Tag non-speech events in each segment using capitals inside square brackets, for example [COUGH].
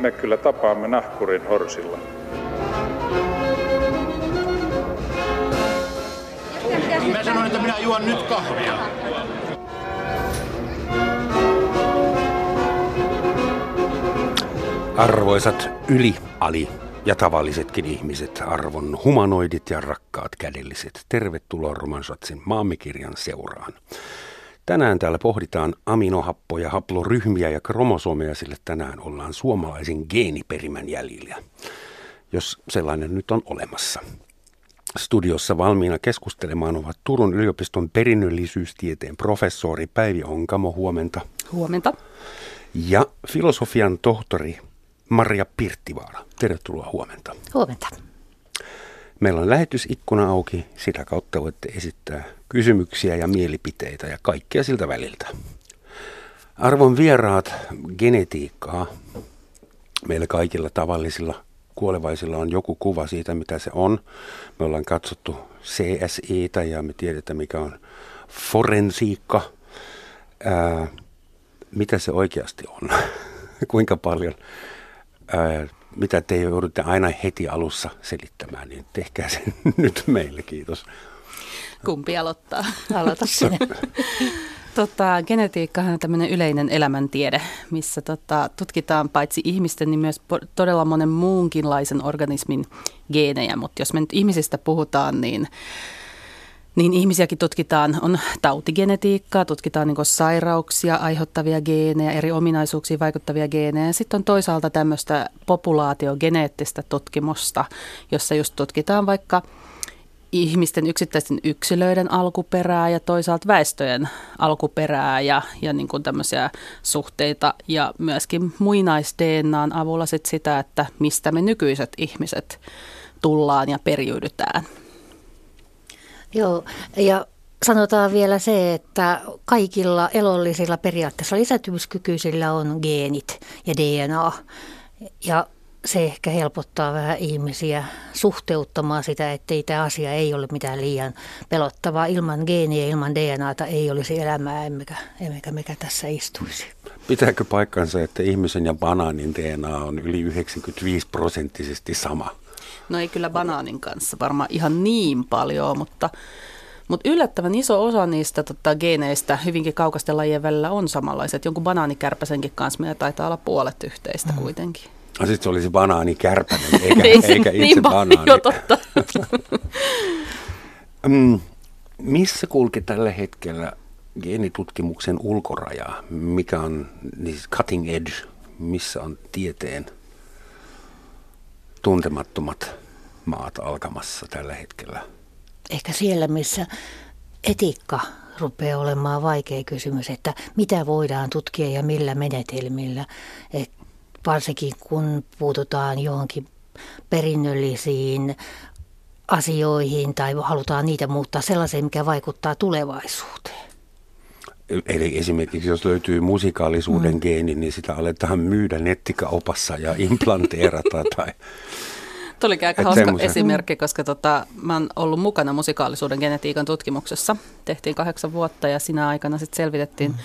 me kyllä tapaamme nahkurin horsilla. Mä sanoin, että minä juon nyt kahvia. Arvoisat yli, ali ja tavallisetkin ihmiset, arvon humanoidit ja rakkaat kädelliset, tervetuloa Romansatsin maamikirjan seuraan. Tänään täällä pohditaan aminohappoja, haploryhmiä ja kromosomeja, sillä tänään ollaan suomalaisen geeniperimän jäljillä, jos sellainen nyt on olemassa. Studiossa valmiina keskustelemaan ovat Turun yliopiston perinnöllisyystieteen professori Päivi Onkamo, huomenta. Huomenta. Ja filosofian tohtori Maria Pirttivaara. Tervetuloa huomenta. Huomenta. Meillä on lähetysikkuna auki, sitä kautta voitte esittää kysymyksiä ja mielipiteitä ja kaikkea siltä väliltä. Arvon vieraat, genetiikkaa. Meillä kaikilla tavallisilla kuolevaisilla on joku kuva siitä, mitä se on. Me ollaan katsottu CSItä ja me tiedetään, mikä on forensiikka. Ää, mitä se oikeasti on? [LAUGHS] Kuinka paljon? Ää, mitä te joudutte aina heti alussa selittämään, niin tehkää sen [LAUGHS] nyt meille, kiitos. Kumpi aloittaa? [LAUGHS] Aloita sinne. Tota, genetiikkahan on tämmöinen yleinen elämäntiede, missä tota, tutkitaan paitsi ihmisten, niin myös todella monen muunkinlaisen organismin geenejä. Mutta jos me nyt ihmisistä puhutaan, niin niin ihmisiäkin tutkitaan, on tautigenetiikkaa, tutkitaan niin sairauksia aiheuttavia geenejä, eri ominaisuuksiin vaikuttavia geenejä. Sitten on toisaalta tämmöistä populaatiogeneettistä tutkimusta, jossa just tutkitaan vaikka ihmisten yksittäisten yksilöiden alkuperää ja toisaalta väestöjen alkuperää ja, ja niin kuin tämmöisiä suhteita ja myöskin muinais avulla sit sitä, että mistä me nykyiset ihmiset tullaan ja periydytään. Joo, ja sanotaan vielä se, että kaikilla elollisilla periaatteessa lisätymyskykyisillä on geenit ja DNA. Ja se ehkä helpottaa vähän ihmisiä suhteuttamaan sitä, että tämä asia ei ole mitään liian pelottavaa. Ilman geeniä, ilman DNAta ei olisi elämää, emmekä, emmekä mikä tässä istuisi. Pitääkö paikkansa, että ihmisen ja banaanin DNA on yli 95 prosenttisesti sama? No ei kyllä banaanin kanssa varmaan ihan niin paljon, mutta, mutta yllättävän iso osa niistä tota, geeneistä hyvinkin kaukaisten lajien välillä on samanlaiset. Jonkun banaanikärpäsenkin kanssa meillä taitaa olla puolet yhteistä mm. kuitenkin. No sitten se olisi banaanikärpänen, eikä, [LAUGHS] niin, eikä itse niin banaani. Jo, totta. [LAUGHS] mm, missä kulki tällä hetkellä geenitutkimuksen ulkoraja? Mikä on niin cutting edge? Missä on tieteen tuntemattomat maat alkamassa tällä hetkellä? Ehkä siellä, missä etiikka rupeaa olemaan vaikea kysymys, että mitä voidaan tutkia ja millä menetelmillä. Et varsinkin kun puututaan johonkin perinnöllisiin asioihin tai halutaan niitä muuttaa sellaiseen, mikä vaikuttaa tulevaisuuteen. Eli esimerkiksi jos löytyy musikaalisuuden mm. geeni, niin sitä aletaan myydä nettikaupassa ja implanteerata [LAUGHS] tai Oli aika hauska semmoisen. esimerkki, koska tota, mä oon ollut mukana musikaalisuuden genetiikan tutkimuksessa. Tehtiin kahdeksan vuotta ja sinä aikana sitten selvitettiin mm.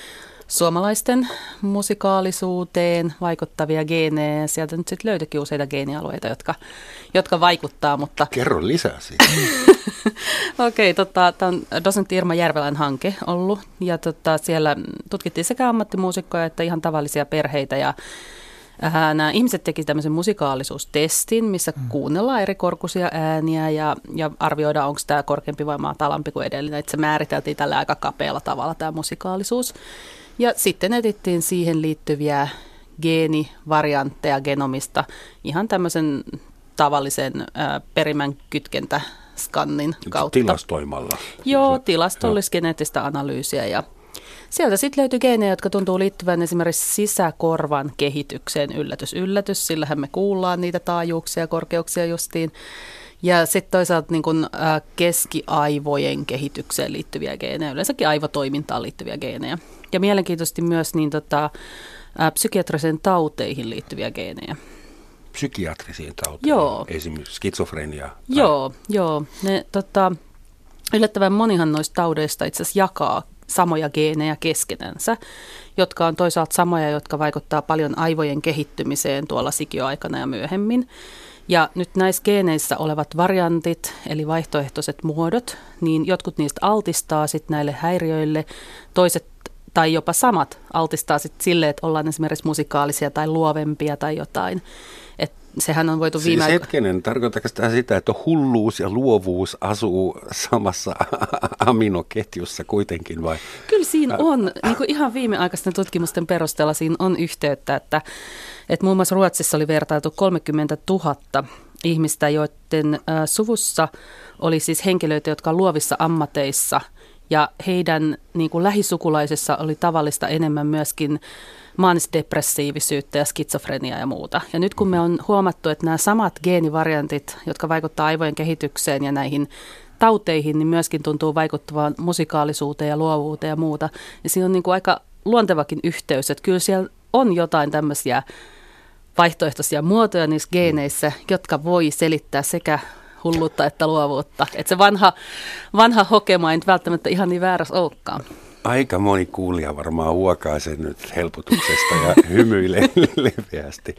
suomalaisten musikaalisuuteen vaikuttavia geenejä. Sieltä nyt sitten löytyikin useita geenialueita, jotka, jotka vaikuttaa. Mutta... Kerro lisää siitä. [LAUGHS] Okei, okay, tota, tämä on dosentti Irma Järvelän hanke ollut ja tota, siellä tutkittiin sekä ammattimuusikkoja että ihan tavallisia perheitä ja Nämä ihmiset teki tämmöisen musikaalisuustestin, missä mm. kuunnellaan eri korkuisia ääniä ja, ja arvioidaan, onko tämä korkeampi vai matalampi kuin edellinen. Että se määriteltiin tällä aika kapealla tavalla tämä musikaalisuus. Ja sitten etittiin siihen liittyviä geenivariantteja genomista ihan tämmöisen tavallisen äh, perimän kytkentä skannin kautta. Tilastoimalla. Joo, tilastollis-geneettistä analyysiä ja Sieltä sitten löytyy geenejä, jotka tuntuu liittyvän esimerkiksi sisäkorvan kehitykseen. Yllätys, yllätys, sillähän me kuullaan niitä taajuuksia ja korkeuksia justiin. Ja sitten toisaalta niin kun, ä, keskiaivojen kehitykseen liittyviä geenejä, yleensäkin aivotoimintaan liittyviä geenejä. Ja mielenkiintoisesti myös niin, tota, ä, psykiatrisen tauteihin liittyviä geenejä. Psykiatrisiin tauteihin? Joo. Esimerkiksi skitsofrenia? Tai... Joo, joo. Ne, tota, yllättävän monihan noista taudeista itse asiassa jakaa samoja geenejä keskenänsä, jotka on toisaalta samoja, jotka vaikuttaa paljon aivojen kehittymiseen tuolla sikioaikana ja myöhemmin. Ja nyt näissä geeneissä olevat variantit, eli vaihtoehtoiset muodot, niin jotkut niistä altistaa sitten näille häiriöille, toiset tai jopa samat altistaa sitten sille, että ollaan esimerkiksi musikaalisia tai luovempia tai jotain. Sehän on voitu viime siis hetkinen, tarkoitatko tämä sitä, että hulluus ja luovuus asuu samassa [LAUGHS] aminoketjussa kuitenkin vai? Kyllä siinä on, niin kuin ihan viimeaikaisten tutkimusten perusteella siinä on yhteyttä, että, että muun muassa Ruotsissa oli vertailtu 30 000 ihmistä, joiden suvussa oli siis henkilöitä, jotka on luovissa ammateissa – ja heidän niin kuin lähisukulaisessa oli tavallista enemmän myöskin maanisdepressiivisyyttä ja skitsofreniaa ja muuta. Ja nyt kun me on huomattu, että nämä samat geenivariantit, jotka vaikuttavat aivojen kehitykseen ja näihin tauteihin, niin myöskin tuntuu vaikuttavan musikaalisuuteen ja luovuuteen ja muuta, niin siinä on niin kuin aika luontevakin yhteys, että kyllä siellä on jotain tämmöisiä vaihtoehtoisia muotoja niissä geeneissä, jotka voi selittää sekä hulluutta että luovuutta. Että se vanha, vanha hokema ei välttämättä ihan niin väärässä olekaan. Aika moni kuulija varmaan huokaa sen nyt helpotuksesta ja hymyilee [LAUGHS] leveästi.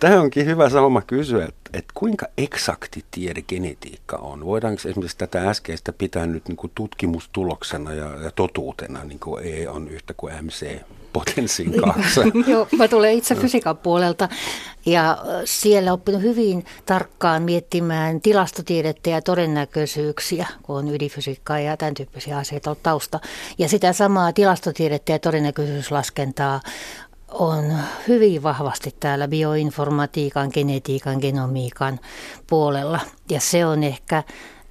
Tämä onkin hyvä sauma kysyä, että, että kuinka eksakti tiedegenetiikka on? Voidaanko esimerkiksi tätä äskeistä pitää nyt niin kuin tutkimustuloksena ja, ja totuutena, niin kuin E on yhtä kuin MC potenssin kanssa? [LAUGHS] Joo, mä tulen itse fysiikan puolelta ja siellä oppinut hyvin tarkkaan miettimään tilastotiedettä ja todennäköisyyksiä, kun on ydinfysiikkaa ja tämän tyyppisiä asioita on tausta. Ja sitä samaa tilastotiedettä ja todennäköisyyslaskentaa on hyvin vahvasti täällä bioinformatiikan, genetiikan, genomiikan puolella. Ja se on ehkä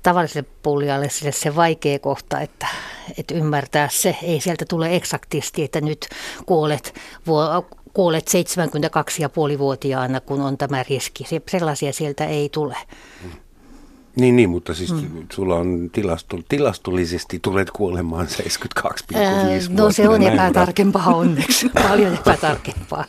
tavalliselle puljalle sille se vaikea kohta, että, että ymmärtää se. Ei sieltä tule eksaktisti, että nyt kuolet, kuolet 72,5-vuotiaana, kun on tämä riski. Sellaisia sieltä ei tule. Niin, niin, mutta siis mm. sulla on tilasto, tilastollisesti tulet kuolemaan 72,5 No se on epätarkempaa onneksi, [LAUGHS] paljon epätarkempaa.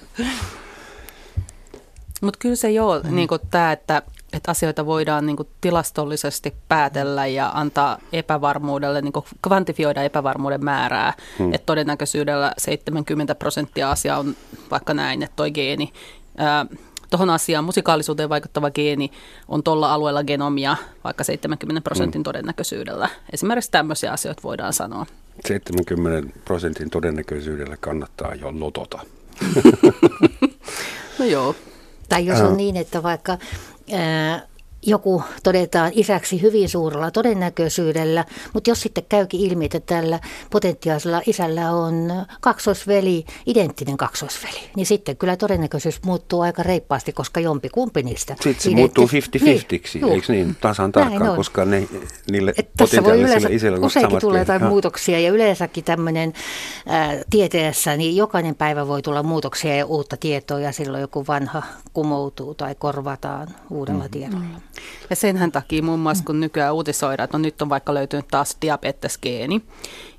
Mutta kyllä se joo, mm. niin tämä, että, että asioita voidaan niin tilastollisesti päätellä ja antaa epävarmuudelle, niin kvantifioida epävarmuuden määrää. Mm. Että todennäköisyydellä 70 prosenttia asia on vaikka näin, että toi geeni ää, tuohon asiaan musikaalisuuteen vaikuttava geeni on tuolla alueella genomia vaikka 70 prosentin mm. todennäköisyydellä. Esimerkiksi tämmöisiä asioita voidaan sanoa. 70 prosentin todennäköisyydellä kannattaa jo lotota. [LAUGHS] no joo. Tai jos on niin, että vaikka ää, joku todetaan isäksi hyvin suurella todennäköisyydellä, mutta jos sitten käykin ilmi, että tällä potentiaalisella isällä on kaksoisveli, identtinen kaksoisveli, niin sitten kyllä todennäköisyys muuttuu aika reippaasti, koska jompi kumpi niistä. Sitten se muuttuu 50-50, niin, eikö niin, tasan tarkkaan, koska ne, niille Et potentiaalisille isille on Useinkin tulee jotain muutoksia ja yleensäkin tämmöinen ää, tieteessä, niin jokainen päivä voi tulla muutoksia ja uutta tietoa ja silloin joku vanha kumoutuu tai korvataan uudella mm. tiedolla. Ja senhän takia muun muassa, kun nykyään uutisoidaan, että no nyt on vaikka löytynyt taas diabetesgeeni,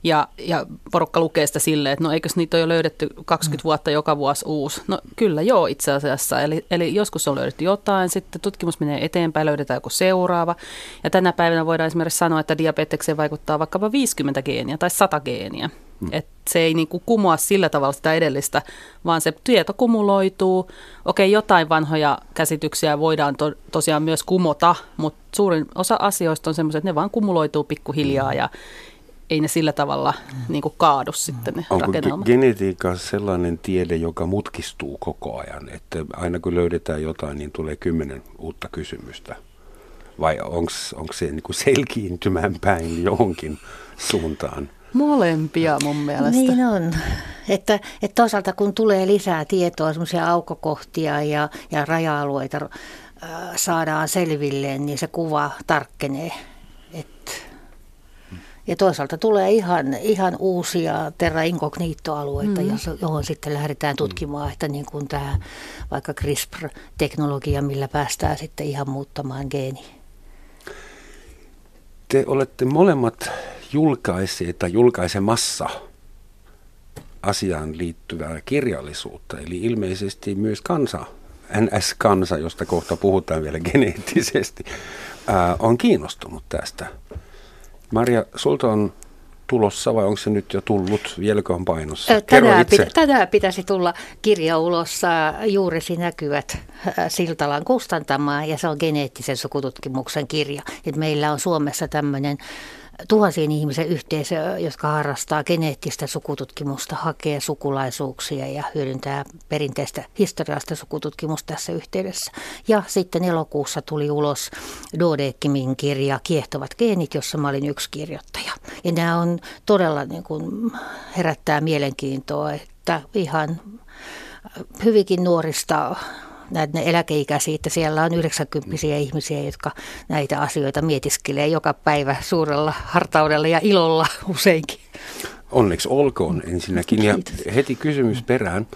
ja, ja porukka lukee sitä silleen, että no eikös niitä ole jo löydetty 20 vuotta joka vuosi uusi. No kyllä joo itse asiassa, eli, eli joskus on löydetty jotain, sitten tutkimus menee eteenpäin, löydetään joku seuraava. Ja tänä päivänä voidaan esimerkiksi sanoa, että diabetekseen vaikuttaa vaikkapa 50 geeniä tai 100 geeniä. Mm. Et se ei niinku kumoa sillä tavalla sitä edellistä, vaan se tieto kumuloituu. Okei, jotain vanhoja käsityksiä voidaan to, tosiaan myös kumota, mutta suurin osa asioista on semmoiset, että ne vaan kumuloituu pikkuhiljaa ja ei ne sillä tavalla niin kuin kaadu sitten ne Onko rakennelmat. genetiikka sellainen tiede, joka mutkistuu koko ajan, että aina kun löydetään jotain, niin tulee kymmenen uutta kysymystä? Vai onko se niin kuin selkiintymään päin johonkin suuntaan? Molempia mun mielestä. Niin on. Että, että toisaalta kun tulee lisää tietoa, semmoisia aukokohtia ja, ja raja-alueita äh, saadaan selvilleen, niin se kuva tarkkenee. Et, ja toisaalta tulee ihan, ihan uusia terra incognito-alueita, mm. johon sitten lähdetään tutkimaan, että niin kuin tämä vaikka CRISPR-teknologia, millä päästään sitten ihan muuttamaan geeni. Te olette molemmat julkaisee tai julkaisemassa asiaan liittyvää kirjallisuutta, eli ilmeisesti myös kansa, NS-kansa, josta kohta puhutaan vielä [LAUGHS] geneettisesti, ää, on kiinnostunut tästä. Maria, sulta on tulossa vai onko se nyt jo tullut? Vieläkö on painossa? Tänään, pitä, tänään pitäisi tulla kirja ulos juuresi näkyvät Siltalan kustantamaan ja se on geneettisen sukututkimuksen kirja. Et meillä on Suomessa tämmöinen tuhansien ihmisen yhteisö, jotka harrastaa geneettistä sukututkimusta, hakee sukulaisuuksia ja hyödyntää perinteistä historiallista sukututkimusta tässä yhteydessä. Ja sitten elokuussa tuli ulos Dodekimin kirja Kiehtovat geenit, jossa mä olin yksi kirjoittaja. Ja nämä on todella niin kuin herättää mielenkiintoa, että ihan hyvinkin nuorista näitä eläkeikäisiä, että siellä on 90 ihmisiä, jotka näitä asioita mietiskelee joka päivä suurella hartaudella ja ilolla useinkin. Onneksi olkoon ensinnäkin. Ja heti kysymys perään,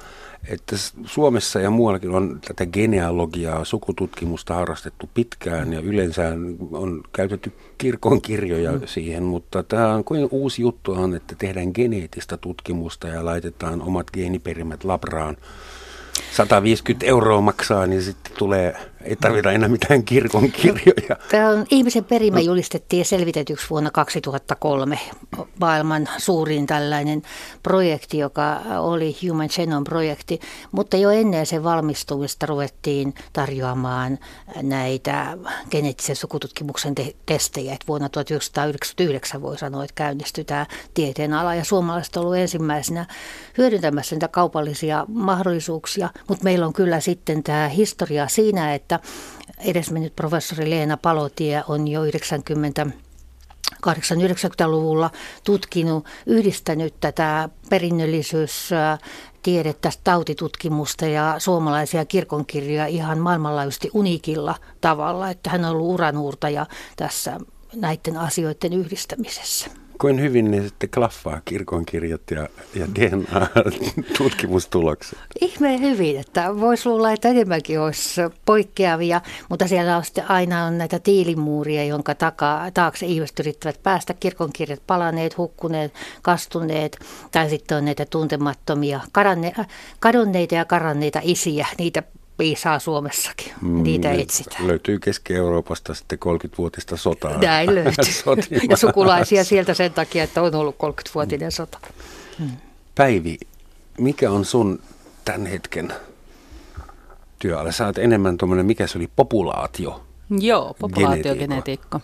että Suomessa ja muuallakin on tätä genealogiaa, sukututkimusta harrastettu pitkään ja yleensä on käytetty kirkon kirjoja mm. siihen, mutta tämä on kuin uusi juttu on, että tehdään geneettistä tutkimusta ja laitetaan omat geeniperimät labraan 150 euroa maksaa, niin sitten tulee, ei tarvita enää mitään kirkon kirjoja. Tämä on, ihmisen perimä julistettiin selvitetyksi vuonna 2003. Maailman suurin tällainen projekti, joka oli Human Genome-projekti, mutta jo ennen sen valmistumista ruvettiin tarjoamaan näitä geneettisen sukututkimuksen te- testejä. Et vuonna 1999 voi sanoa, että käynnistyi tämä tieteen ala ja suomalaiset ovat ensimmäisenä hyödyntämässä niitä kaupallisia mahdollisuuksia mutta meillä on kyllä sitten tämä historia siinä, että edesmennyt professori Leena Palotie on jo 90 80-90-luvulla tutkinut, yhdistänyt tätä perinnöllisyys tiedettä, tautitutkimusta ja suomalaisia kirkonkirjoja ihan maailmanlaajuisesti unikilla tavalla, että hän on ollut uranuurtaja tässä näiden asioiden yhdistämisessä. Kuin hyvin ne sitten klaffaa kirkonkirjat ja, ja DNA-tutkimustulokset? [LAUGHS] Ihmeen hyvin, että voisi luulla, että enemmänkin olisi poikkeavia, mutta siellä on sitten aina on näitä tiilimuuria, jonka takaa, taakse ihmiset yrittävät päästä. Kirkonkirjat palaneet, hukkuneet, kastuneet, tai sitten on näitä tuntemattomia, karanne, kadonneita ja karanneita isiä, niitä piisaa Suomessakin. Mm, Niitä etsitään. Löytyy Keski-Euroopasta sitten 30-vuotista sotaa. Näin löytyy. [LAUGHS] ja sukulaisia sieltä sen takia, että on ollut 30-vuotinen sota. Hmm. Päivi, mikä on sun tämän hetken työala? Sä oot enemmän tuommoinen, mikä se oli, populaatio? Joo, populaatiogenetiikka.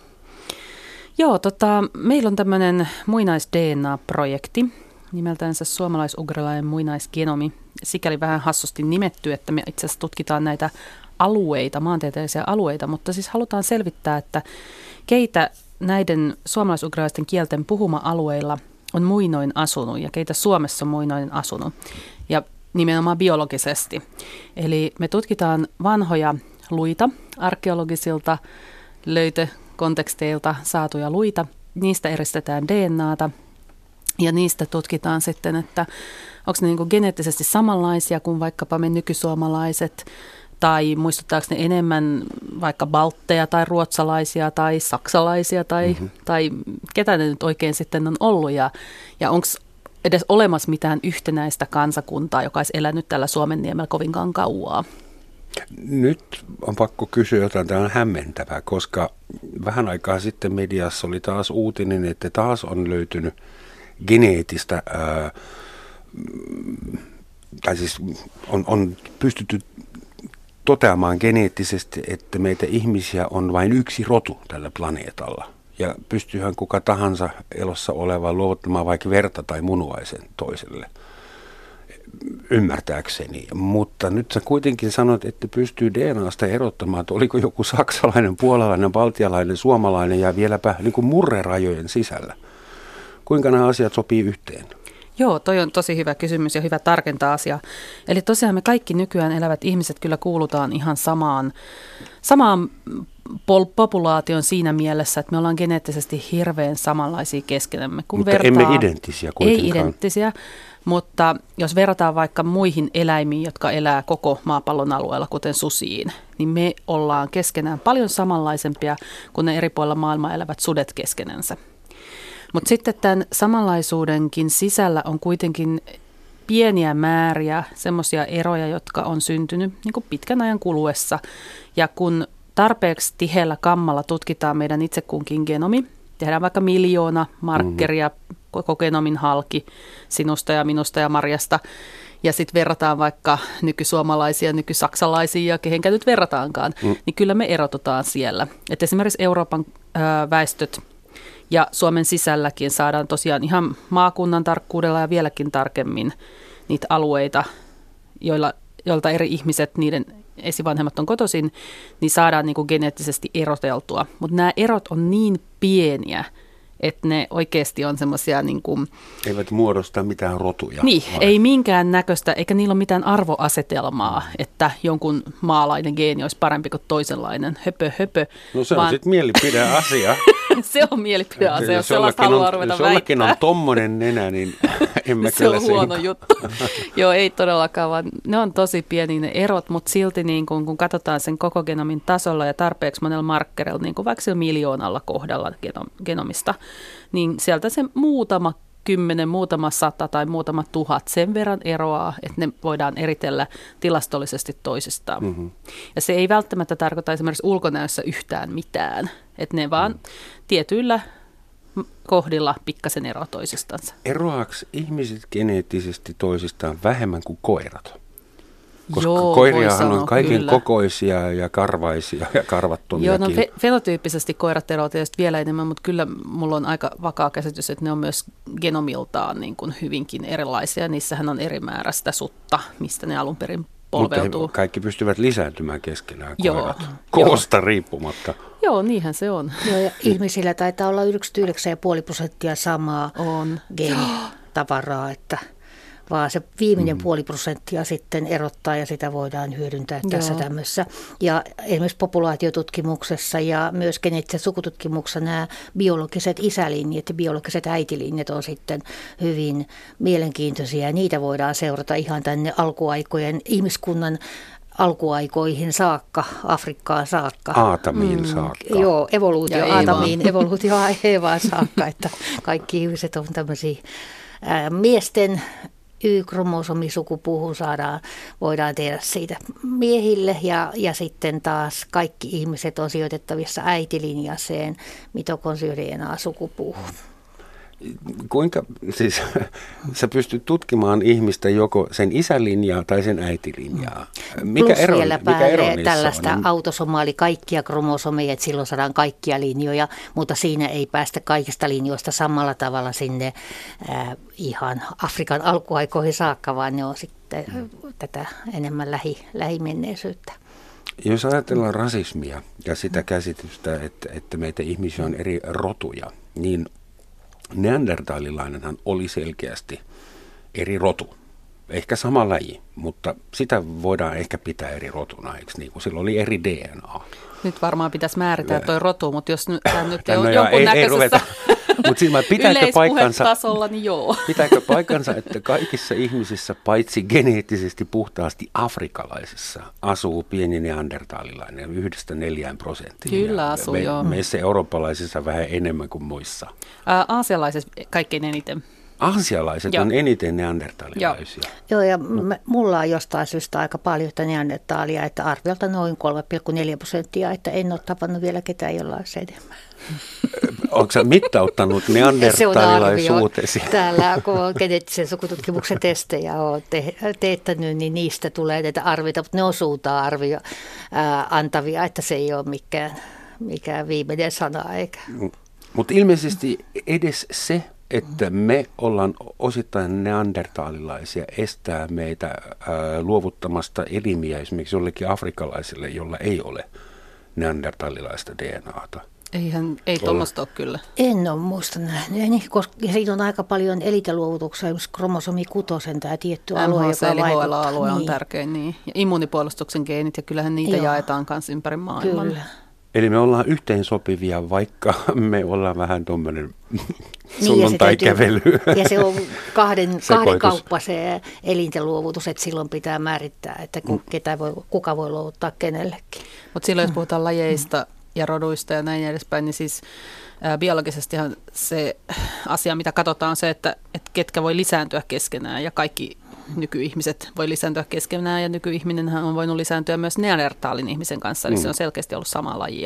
Joo, tota, meillä on tämmöinen muinais-DNA-projekti, nimeltänsä suomalais-ugrilainen muinaisgenomi. Sikäli vähän hassusti nimetty, että me itse asiassa tutkitaan näitä alueita, maantieteellisiä alueita, mutta siis halutaan selvittää, että keitä näiden suomalais kielten puhuma-alueilla on muinoin asunut ja keitä Suomessa on muinoin asunut. Ja nimenomaan biologisesti. Eli me tutkitaan vanhoja luita, arkeologisilta löytökonteksteilta saatuja luita. Niistä eristetään DNAta ja niistä tutkitaan sitten, että onko ne niin geneettisesti samanlaisia kuin vaikkapa me nykysuomalaiset, tai muistuttaako ne enemmän vaikka baltteja tai ruotsalaisia tai saksalaisia tai, mm-hmm. tai ketä ne nyt oikein sitten on ollut ja, ja onko edes olemassa mitään yhtenäistä kansakuntaa, joka olisi elänyt tällä Suomen niemellä kovinkaan kauaa? Nyt on pakko kysyä jotain, tämä on hämmentävää, koska vähän aikaa sitten mediassa oli taas uutinen, että taas on löytynyt geneettistä, tai siis on, on pystytty toteamaan geneettisesti, että meitä ihmisiä on vain yksi rotu tällä planeetalla. Ja pystyyhän kuka tahansa elossa oleva luovuttamaan vaikka verta tai munuaisen toiselle ymmärtääkseni. Mutta nyt sä kuitenkin sanoit, että pystyy DNAsta erottamaan, että oliko joku saksalainen, puolalainen, baltialainen, suomalainen ja vieläpä niin kuin murrerajojen sisällä. Kuinka nämä asiat sopii yhteen? Joo, toi on tosi hyvä kysymys ja hyvä tarkentaa asia. Eli tosiaan me kaikki nykyään elävät ihmiset kyllä kuulutaan ihan samaan, samaan pol- populaation siinä mielessä, että me ollaan geneettisesti hirveän samanlaisia keskenämme. Kun mutta vertaa, emme identtisiä kuitenkaan. Ei identtisiä, mutta jos verrataan vaikka muihin eläimiin, jotka elää koko maapallon alueella, kuten susiin, niin me ollaan keskenään paljon samanlaisempia kuin ne eri puolilla maailmaa elävät sudet keskenänsä. Mutta sitten tämän samanlaisuudenkin sisällä on kuitenkin pieniä määriä, semmoisia eroja, jotka on syntynyt niin kuin pitkän ajan kuluessa. Ja kun tarpeeksi tiheällä kammalla tutkitaan meidän itse kunkin genomi, tehdään vaikka miljoona markkeria mm-hmm. koko genomin halki sinusta ja minusta ja Marjasta. Ja sitten verrataan vaikka nykysuomalaisia, nykysaksalaisia ja kehenkä nyt verrataankaan, mm. niin kyllä me erotutaan siellä. Et esimerkiksi Euroopan ö, väestöt ja Suomen sisälläkin saadaan tosiaan ihan maakunnan tarkkuudella ja vieläkin tarkemmin niitä alueita, joilla, joilta eri ihmiset, niiden esivanhemmat on kotoisin, niin saadaan niin kuin geneettisesti eroteltua. Mutta nämä erot on niin pieniä, että ne oikeasti on semmoisia... Niin kuin, Eivät muodosta mitään rotuja. Niin, vai? ei minkään näköistä, eikä niillä ole mitään arvoasetelmaa, että jonkun maalainen geeni olisi parempi kuin toisenlainen. Höpö, höpö. No se vaan... on sitten mielipideasia. [LAUGHS] se on mielipideasia, jos sellaista haluaa on, ruveta Jos jollakin on tommonen nenä, niin [LAUGHS] en mä Se on huono sen... juttu. [LAUGHS] Joo, ei todellakaan, vaan ne on tosi pieni ne erot, mutta silti niin kun, kun katsotaan sen koko genomin tasolla ja tarpeeksi monella markkerilla, niin kuin vaikka miljoonalla kohdalla genomista, niin sieltä se muutama kymmenen, muutama sata tai muutama tuhat sen verran eroaa, että ne voidaan eritellä tilastollisesti toisistaan. Mm-hmm. Ja se ei välttämättä tarkoita esimerkiksi ulkonäössä yhtään mitään, että ne vaan mm. tietyillä kohdilla pikkasen eroa toisistansa. Eroaako ihmiset geneettisesti toisistaan vähemmän kuin koirat? Koska Joo, koiriahan on kaiken kyllä. kokoisia ja karvaisia ja karvattomia. Joo, no fe- fenotyyppisesti koirat eroavat tietysti vielä enemmän, mutta kyllä mulla on aika vakaa käsitys, että ne on myös genomiltaan niin kuin hyvinkin erilaisia. Niissähän on eri määrä sitä sutta, mistä ne alun perin polveutuu. Mutta kaikki pystyvät lisääntymään keskenään koirat, Joo. koosta riippumatta. Joo, niinhän se on. Joo, ja ihmisillä taitaa olla 99,5 prosenttia samaa on. geenitavaraa, että – vaan se viimeinen mm. puoli prosenttia sitten erottaa ja sitä voidaan hyödyntää Joo. tässä tämmöisessä. Ja esimerkiksi populaatiotutkimuksessa ja myös geneettisessä sukututkimuksessa nämä biologiset isälinjat ja biologiset äitilinjat on sitten hyvin mielenkiintoisia ja niitä voidaan seurata ihan tänne alkuaikojen ihmiskunnan alkuaikoihin saakka, Afrikkaan saakka. Aatamiin mm, saakka. Joo, evoluutio ja Aatamiin, evoluutio Eevaan saakka, että kaikki ihmiset on tämmöisiä ää, miesten Y-kromosomisukupuuhun saadaan, voidaan tehdä siitä miehille ja, ja sitten taas kaikki ihmiset on sijoitettavissa äitilinjaseen mitokonsio DNA-sukupuuhun kuinka, siis [LAUGHS] sä pystyt tutkimaan ihmistä joko sen isälinjaa tai sen äitilinjaa. Mikä Plus ero, vielä mikä ero tällaista on? autosomaali kaikkia kromosomeja, että silloin saadaan kaikkia linjoja, mutta siinä ei päästä kaikista linjoista samalla tavalla sinne äh, ihan Afrikan alkuaikoihin saakka, vaan ne on sitten hmm. tätä enemmän lähi, lähimenneisyyttä. Jos ajatellaan rasismia ja sitä käsitystä, että, että meitä ihmisiä on eri rotuja, niin Neandertalilainenhan oli selkeästi eri rotu. Ehkä sama laji, mutta sitä voidaan ehkä pitää eri rotuna, eikö niin? Kun sillä oli eri DNA. Nyt varmaan pitäisi määritellä tuo rotu, mutta jos nyt, tämä nyt no on jonkun ei, näköisessä Mutta siis pitääkö paikkansa, niin joo. pitääkö paikkansa, että kaikissa ihmisissä, paitsi geneettisesti puhtaasti afrikalaisissa, asuu pieni neandertaalilainen yhdestä neljään prosenttiin. Kyllä asuu, me, joo. Meissä eurooppalaisissa vähän enemmän kuin muissa. Ää, aasialaisissa kaikkein eniten. Aasialaiset Joo. on eniten neandertalilaisia. Joo, Joo ja m- mulla on jostain syystä aika paljon että neandertaalia, että arviolta noin 3,4 prosenttia, että en ole tavannut vielä ketään jollain enemmän. [LAUGHS] Onko sä mittauttanut [LAUGHS] neandertalilaisuutesi? Täällä, kun on geneettisen sukututkimuksen testejä on te- teettänyt, niin niistä tulee näitä arvioita, mutta ne on suuntaan arvio ää, antavia, että se ei ole mikään, mikään viimeinen sana. Eikä. Mutta ilmeisesti edes se että me ollaan osittain neandertaalilaisia, estää meitä ää, luovuttamasta elimiä esimerkiksi jollekin afrikkalaisille, jolla ei ole neandertaalilaista DNAta. Eihän, ei tuommoista ole kyllä. En ole muista nähnyt. koska, ja siinä on aika paljon eliteluovutuksia, esimerkiksi kromosomi kutosen tämä tietty alue, joka eli vaikuttaa. alue niin. on tärkein, niin. Ja immunipuolustuksen geenit, ja kyllähän niitä Joo. jaetaan kanssa ympäri maailman. Kyllä. Eli me ollaan yhteensopivia, vaikka [LAUGHS] me ollaan vähän tuommoinen sunnuntai-kävely. Niin, ja se on kahden, [LAUGHS] kahden kauppa se elinten luovutus, että silloin pitää määrittää, että ku, mm. ketä voi, kuka voi luovuttaa kenellekin. Mutta silloin, jos mm. puhutaan lajeista ja roduista ja näin edespäin, niin siis biologisestihan se asia, mitä katsotaan, on se, että, että ketkä voi lisääntyä keskenään ja kaikki nykyihmiset voi lisääntyä keskenään ja nykyihminenhän on voinut lisääntyä myös neandertaalin ihmisen kanssa, eli mm. se on selkeästi ollut sama laji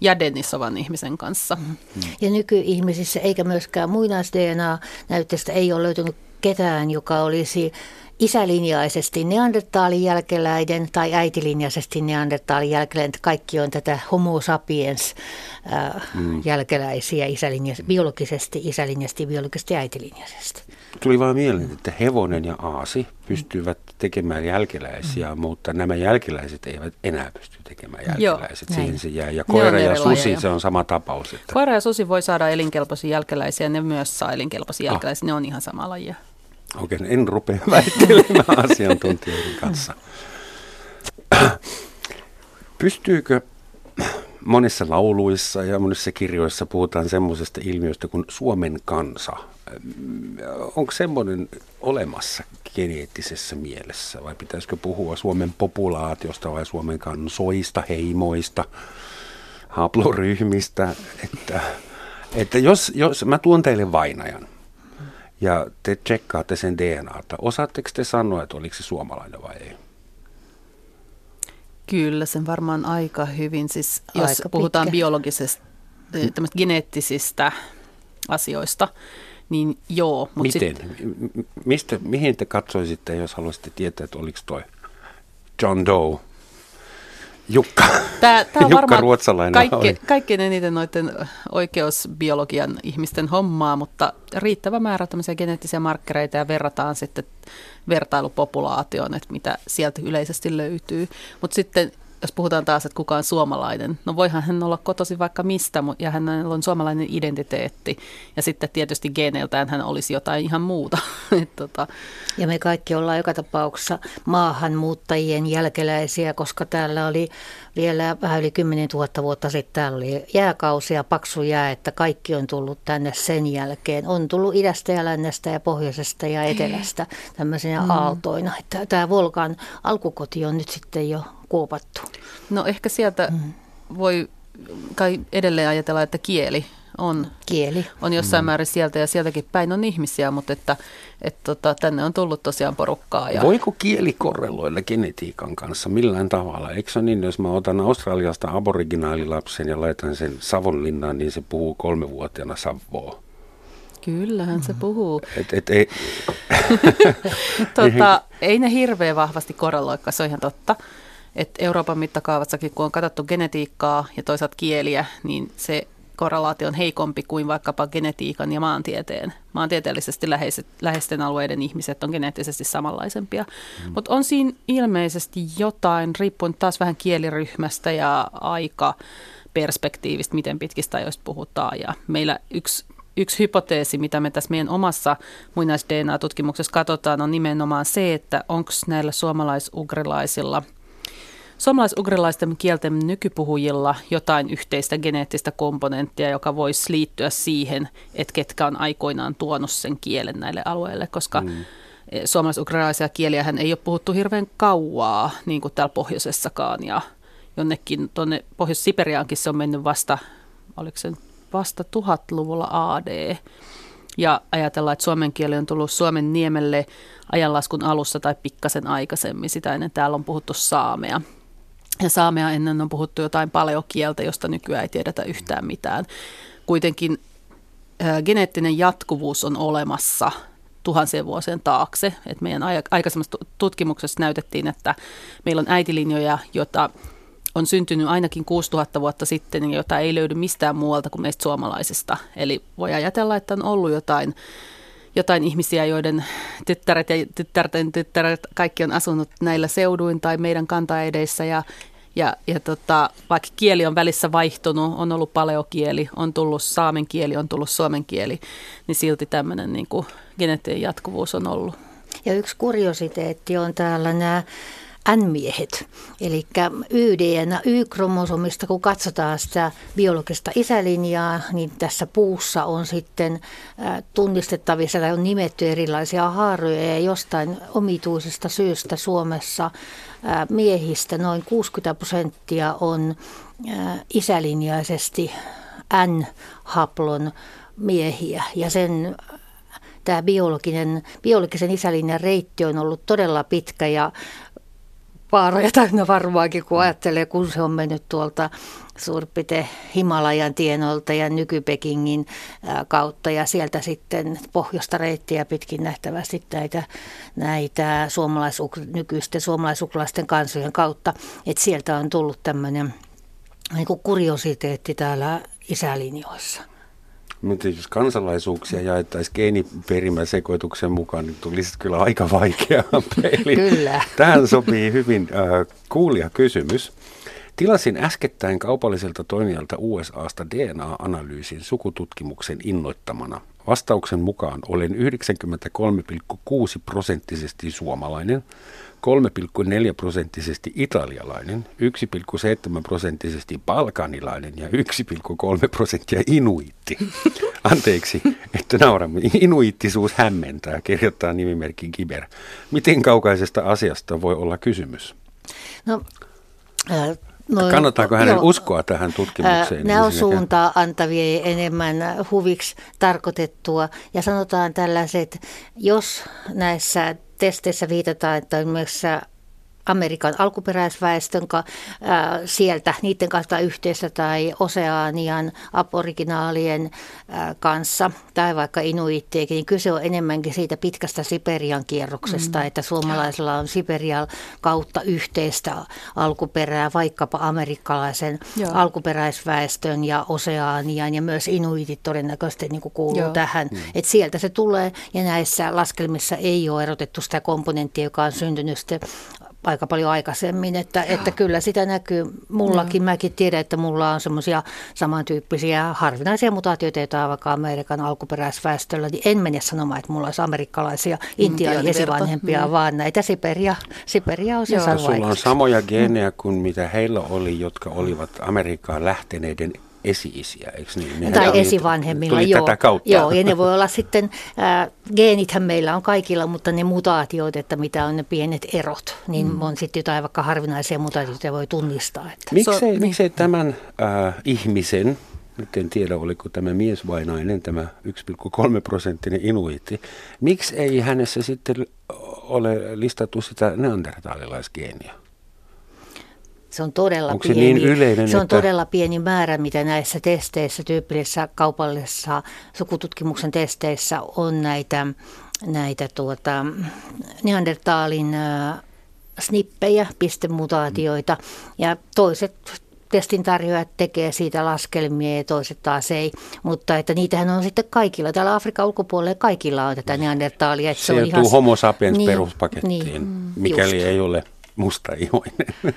ja Denisovan ihmisen kanssa. Mm. Ja nykyihmisissä eikä myöskään muinais-DNA-näytteestä ei ole löytynyt ketään, joka olisi isälinjaisesti neandertaalin jälkeläinen tai äitilinjaisesti neandertaalin jälkeläinen. Kaikki on tätä homo sapiens äh, mm. jälkeläisiä isälinjas, biologisesti, isälinjasti, biologisesti äitilinjaisesti. Tuli vaan mieleen, että hevonen ja aasi pystyvät tekemään jälkeläisiä, mm. mutta nämä jälkeläiset eivät enää pysty tekemään jälkeläiset. Joo, Siihen se jää. Ja koira ja susi, se on sama tapaus. Että... Koira ja susi voi saada elinkelpoisia jälkeläisiä, ne myös saa elinkelpoisia ah. jälkeläisiä, ne on ihan sama lajia. Okei, en rupea [LAUGHS] väittelemään asiantuntijoiden kanssa. Pystyykö monissa lauluissa ja monissa kirjoissa puhutaan semmoisesta ilmiöstä kuin Suomen kansa. Onko semmoinen olemassa geneettisessä mielessä vai pitäisikö puhua Suomen populaatiosta vai Suomen kansoista, heimoista, haploryhmistä? Että, että jos, jos mä tuon teille vainajan, ja te tsekkaatte sen DNAta. Osaatteko te sanoa, että oliko se suomalainen vai ei? Kyllä, sen varmaan aika hyvin. Siis, aika jos pitkä. puhutaan biologisesta, geneettisistä asioista, niin joo. Mut Miten? Sit... Mistä, mihin te katsoisitte, jos haluaisitte tietää, että oliko toi John Doe Jukka, tämä, tämä on Jukka Ruotsalainen kaikki, oli. kaikkein eniten noiden oikeusbiologian ihmisten hommaa, mutta riittävä määrä tämmöisiä geneettisiä markkereita ja verrataan sitten vertailupopulaatioon, että mitä sieltä yleisesti löytyy. Mutta sitten jos puhutaan taas, että kuka on suomalainen, no voihan hän olla kotosi vaikka mistä, ja hänellä on suomalainen identiteetti, ja sitten tietysti geeneiltään hän olisi jotain ihan muuta. [LAUGHS] tota. Ja me kaikki ollaan joka tapauksessa maahanmuuttajien jälkeläisiä, koska täällä oli vielä vähän yli 10 000 vuotta sitten, täällä oli jääkausi ja paksu jää, että kaikki on tullut tänne sen jälkeen. On tullut idästä ja lännestä ja pohjoisesta ja etelästä tämmöisenä mm. aaltoina. Tämä Volkan alkukoti on nyt sitten jo kuopattu. No ehkä sieltä mm. voi kai edelleen ajatella, että kieli on, kieli. on jossain mm. määrin sieltä ja sieltäkin päin on ihmisiä, mutta että, että tota, tänne on tullut tosiaan porukkaa. Ja... Voiko kieli korreloida genetiikan kanssa millään tavalla? Eikö se niin, jos mä otan Australiasta aboriginaalilapsen ja laitan sen Savonlinnaan, niin se puhuu kolmevuotiaana Savoa? Kyllähän se puhuu. Et, et, ei. [LAUGHS] tota, ei ne hirveän vahvasti korreloi, se on ihan totta että Euroopan mittakaavassakin, kun on katsottu genetiikkaa ja toisaalta kieliä, niin se korrelaatio on heikompi kuin vaikkapa genetiikan ja maantieteen. Maantieteellisesti läheiset, läheisten alueiden ihmiset on geneettisesti samanlaisempia. Mm. Mutta on siinä ilmeisesti jotain, riippuen taas vähän kieliryhmästä ja aika perspektiivistä, miten pitkistä ajoista puhutaan. Ja meillä yksi yksi hypoteesi, mitä me tässä meidän omassa muinais-DNA-tutkimuksessa katsotaan, on nimenomaan se, että onko näillä suomalaisugrilaisilla – suomalais-ugrilaisten kielten nykypuhujilla jotain yhteistä geneettistä komponenttia, joka voisi liittyä siihen, että ketkä on aikoinaan tuonut sen kielen näille alueille, koska mm. suomalais-ugrilaisia kieliä ei ole puhuttu hirveän kauaa, niin kuin täällä pohjoisessakaan, ja jonnekin tuonne Pohjois-Siperiaankin se on mennyt vasta, oliko se vasta tuhatluvulla AD, ja ajatellaan, että suomen kieli on tullut Suomen niemelle ajanlaskun alussa tai pikkasen aikaisemmin. Sitä ennen täällä on puhuttu saamea. Ja saamea ennen on puhuttu jotain kieltä, josta nykyään ei tiedetä yhtään mitään. Kuitenkin geneettinen jatkuvuus on olemassa tuhansien vuosien taakse. Et meidän aikaisemmassa tutkimuksessa näytettiin, että meillä on äitilinjoja, joita on syntynyt ainakin 6000 vuotta sitten, jota ei löydy mistään muualta kuin meistä suomalaisista. Eli voi ajatella, että on ollut jotain jotain ihmisiä, joiden tyttäret ja tyttärten tyttäret kaikki on asunut näillä seuduin tai meidän kantaedeissä ja ja, ja tota, vaikka kieli on välissä vaihtunut, on ollut paleokieli, on tullut saamen kieli, on tullut suomen kieli, niin silti tämmöinen niin geneettinen jatkuvuus on ollut. Ja yksi kuriositeetti on täällä nämä N-miehet, eli YDN, Y-kromosomista, kun katsotaan sitä biologista isälinjaa, niin tässä puussa on sitten tunnistettavissa tai on nimetty erilaisia haaroja ja jostain omituisesta syystä Suomessa miehistä noin 60 prosenttia on isälinjaisesti N-haplon miehiä. Ja sen tämä biologinen, biologisen isälinjan reitti on ollut todella pitkä ja vaaroja täynnä varmaankin, kun ajattelee, kun se on mennyt tuolta suurin Himalajan tienolta ja nykypekingin kautta ja sieltä sitten pohjoista reittiä pitkin nähtävästi näitä, näitä suomalaisuk- nykyisten suomalaisuklaisten kansojen kautta. Että sieltä on tullut tämmöinen niin kuriositeetti täällä isälinjoissa. Mutta jos kansalaisuuksia jaettaisiin geeniperimäsekoituksen mukaan, niin tulisi kyllä aika vaikea [LAUGHS] peli. Kyllä. Tähän sopii hyvin äh, kuulia kysymys. Tilasin äskettäin kaupalliselta toimijalta USAsta DNA-analyysin sukututkimuksen innoittamana. Vastauksen mukaan olen 93,6 prosenttisesti suomalainen, 3,4 prosenttisesti italialainen, 1,7 prosenttisesti balkanilainen ja 1,3 prosenttia inuitti. [LAUGHS] Anteeksi, että nauramme. Inuittisuus hämmentää, kirjoittaa nimimerkki Giber. Miten kaukaisesta asiasta voi olla kysymys? No, äh, No, Kannattaako hänen joo, uskoa tähän tutkimukseen? Nämä on suuntaa antavia enemmän huviksi tarkoitettua. Ja sanotaan tällaiset, jos näissä testeissä viitataan, että esimerkiksi Amerikan alkuperäisväestön ka, ää, sieltä, niiden kanssa yhteistä tai Oseanian aboriginaalien ää, kanssa tai vaikka inuitteikin, niin kyse on enemmänkin siitä pitkästä Siperian kierroksesta, mm. että suomalaisilla on Siperian kautta yhteistä alkuperää, vaikkapa amerikkalaisen Joo. alkuperäisväestön ja Oseanian ja myös inuitit todennäköisesti niin kuin kuuluu Joo. tähän. Mm. Että sieltä se tulee ja näissä laskelmissa ei ole erotettu sitä komponenttia, joka on syntynyt sitten aika paljon aikaisemmin, että, että kyllä sitä näkyy. Mullakin. Mäkin tiedän, että mulla on semmoisia samantyyppisiä harvinaisia mutaatioita, joita on vaikka Amerikan alkuperäisväestöllä, niin en mene sanomaan, että mulla olisi amerikkalaisia intiaani esivanhempia, mm. vaan näitä Siperia, Siperia on se Sulla on samoja geenejä kuin mitä heillä oli, jotka olivat Amerikkaan lähteneiden esi-isiä, eikö niin? Nehän tai esivanhemmilla, joo. Tätä kautta. Joo, ja ne voi olla sitten, äh, geenithän meillä on kaikilla, mutta ne mutaatiot, että mitä on ne pienet erot, niin mm. on sitten jotain vaikka harvinaisia mutaatioita voi tunnistaa. Että. Miksei, so, miksei tämän äh, ihmisen, nyt en tiedä oliko tämä mies vai nainen, tämä 1,3 prosenttinen inuitti, miksi ei hänessä sitten ole listattu sitä neandertaalilaisgeeniä? Se on todella Onko pieni, se niin yleinen, se on että... todella pieni määrä, mitä näissä testeissä, tyypillisissä kaupallisissa sukututkimuksen testeissä on näitä, näitä tuota, neandertaalin äh, snippejä, pistemutaatioita ja toiset testin tarjoajat tekee siitä laskelmia ja toiset taas ei, mutta että niitähän on sitten kaikilla. Täällä Afrikan ulkopuolella kaikilla on tätä neandertaalia. Että se, se on ihan... homo sapiens niin, peruspakettiin, niin, mikäli just. ei ole mustaihoinen [LAUGHS]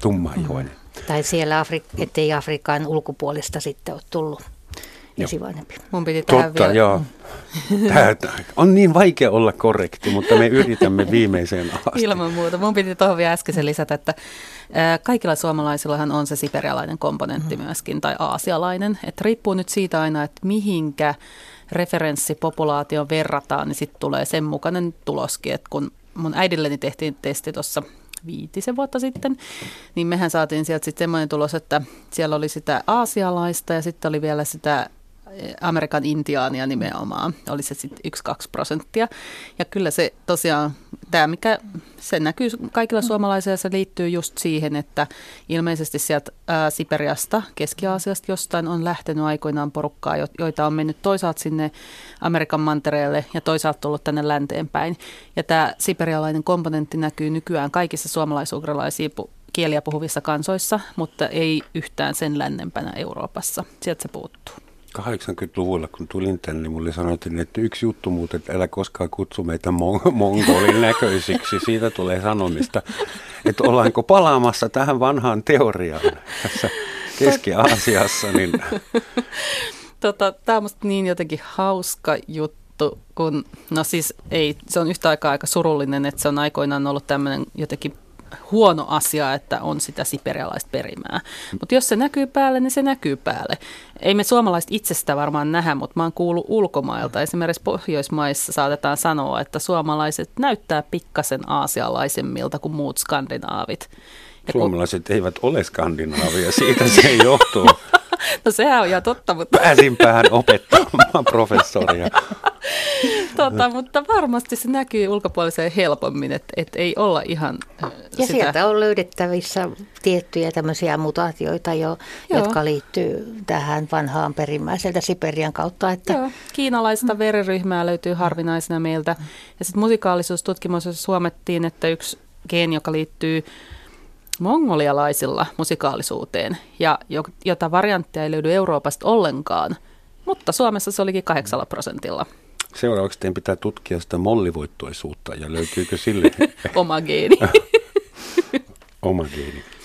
tummaihoinen. Mm. Tai siellä, Afri- ettei Afrikan ulkopuolesta sitten ole tullut esivanhempi. Mun piti tähän Totta, vielä. joo. [LAUGHS] Tämä on niin vaikea olla korrekti, mutta me yritämme [LAUGHS] viimeiseen asti. Ilman muuta. Mun piti tuohon vielä äsken lisätä, että kaikilla suomalaisillahan on se siperialainen komponentti mm. myöskin, tai aasialainen. Että riippuu nyt siitä aina, että mihinkä referenssipopulaation verrataan, niin sitten tulee sen mukainen tuloskin. Että kun mun äidilleni tehtiin testi tuossa viitisen vuotta sitten, niin mehän saatiin sieltä sitten semmoinen tulos, että siellä oli sitä aasialaista ja sitten oli vielä sitä Amerikan intiaania nimenomaan, oli se sitten 1-2 prosenttia. Ja kyllä se tosiaan, tämä mikä, se näkyy kaikilla suomalaisilla, se liittyy just siihen, että ilmeisesti sieltä ää, Siperiasta, Keski-Aasiasta jostain on lähtenyt aikoinaan porukkaa, joita on mennyt toisaalta sinne Amerikan mantereelle ja toisaalta tullut tänne länteen päin. Ja tämä siperialainen komponentti näkyy nykyään kaikissa suomalaisugralaisia kieliä puhuvissa kansoissa, mutta ei yhtään sen lännempänä Euroopassa. Sieltä se puuttuu. 80-luvulla, kun tulin tänne, niin mulle sanottiin, että yksi juttu muuten, että älä koskaan kutsu meitä mon- mongolin näköisiksi. Siitä tulee sanomista, että ollaanko palaamassa tähän vanhaan teoriaan tässä Keski-Aasiassa. Niin... Tota, Tämä on niin jotenkin hauska juttu, kun, no siis ei, se on yhtä aikaa aika surullinen, että se on aikoinaan ollut tämmöinen jotenkin huono asia, että on sitä siperialaista perimää. Mutta jos se näkyy päälle, niin se näkyy päälle. Ei me suomalaiset itsestä varmaan nähdä, mutta mä oon kuullut ulkomailta. Esimerkiksi Pohjoismaissa saatetaan sanoa, että suomalaiset näyttää pikkasen aasialaisemmilta kuin muut skandinaavit. Ja Suomalaiset kun... eivät ole skandinaavia, siitä se [LAUGHS] johtuu. [LAUGHS] No sehän on ihan totta, mutta... Pääsinpähän opettamaan [LAUGHS] professoria. tota, mutta varmasti se näkyy ulkopuoliseen helpommin, että et ei olla ihan Ja sitä... sieltä on löydettävissä tiettyjä tämmöisiä mutaatioita jo, Joo. jotka liittyy tähän vanhaan perimmäiseltä Siperian kautta. Että... Joo. Kiinalaista veriryhmää löytyy harvinaisena meiltä. Ja sitten musikaalisuustutkimuksessa suomettiin, että yksi geeni, joka liittyy mongolialaisilla musikaalisuuteen, ja jota varianttia ei löydy Euroopasta ollenkaan, mutta Suomessa se olikin 8 prosentilla. Seuraavaksi teidän pitää tutkia sitä mollivoittoisuutta ja löytyykö sille [LAUGHS] oma geeni. oma geeni.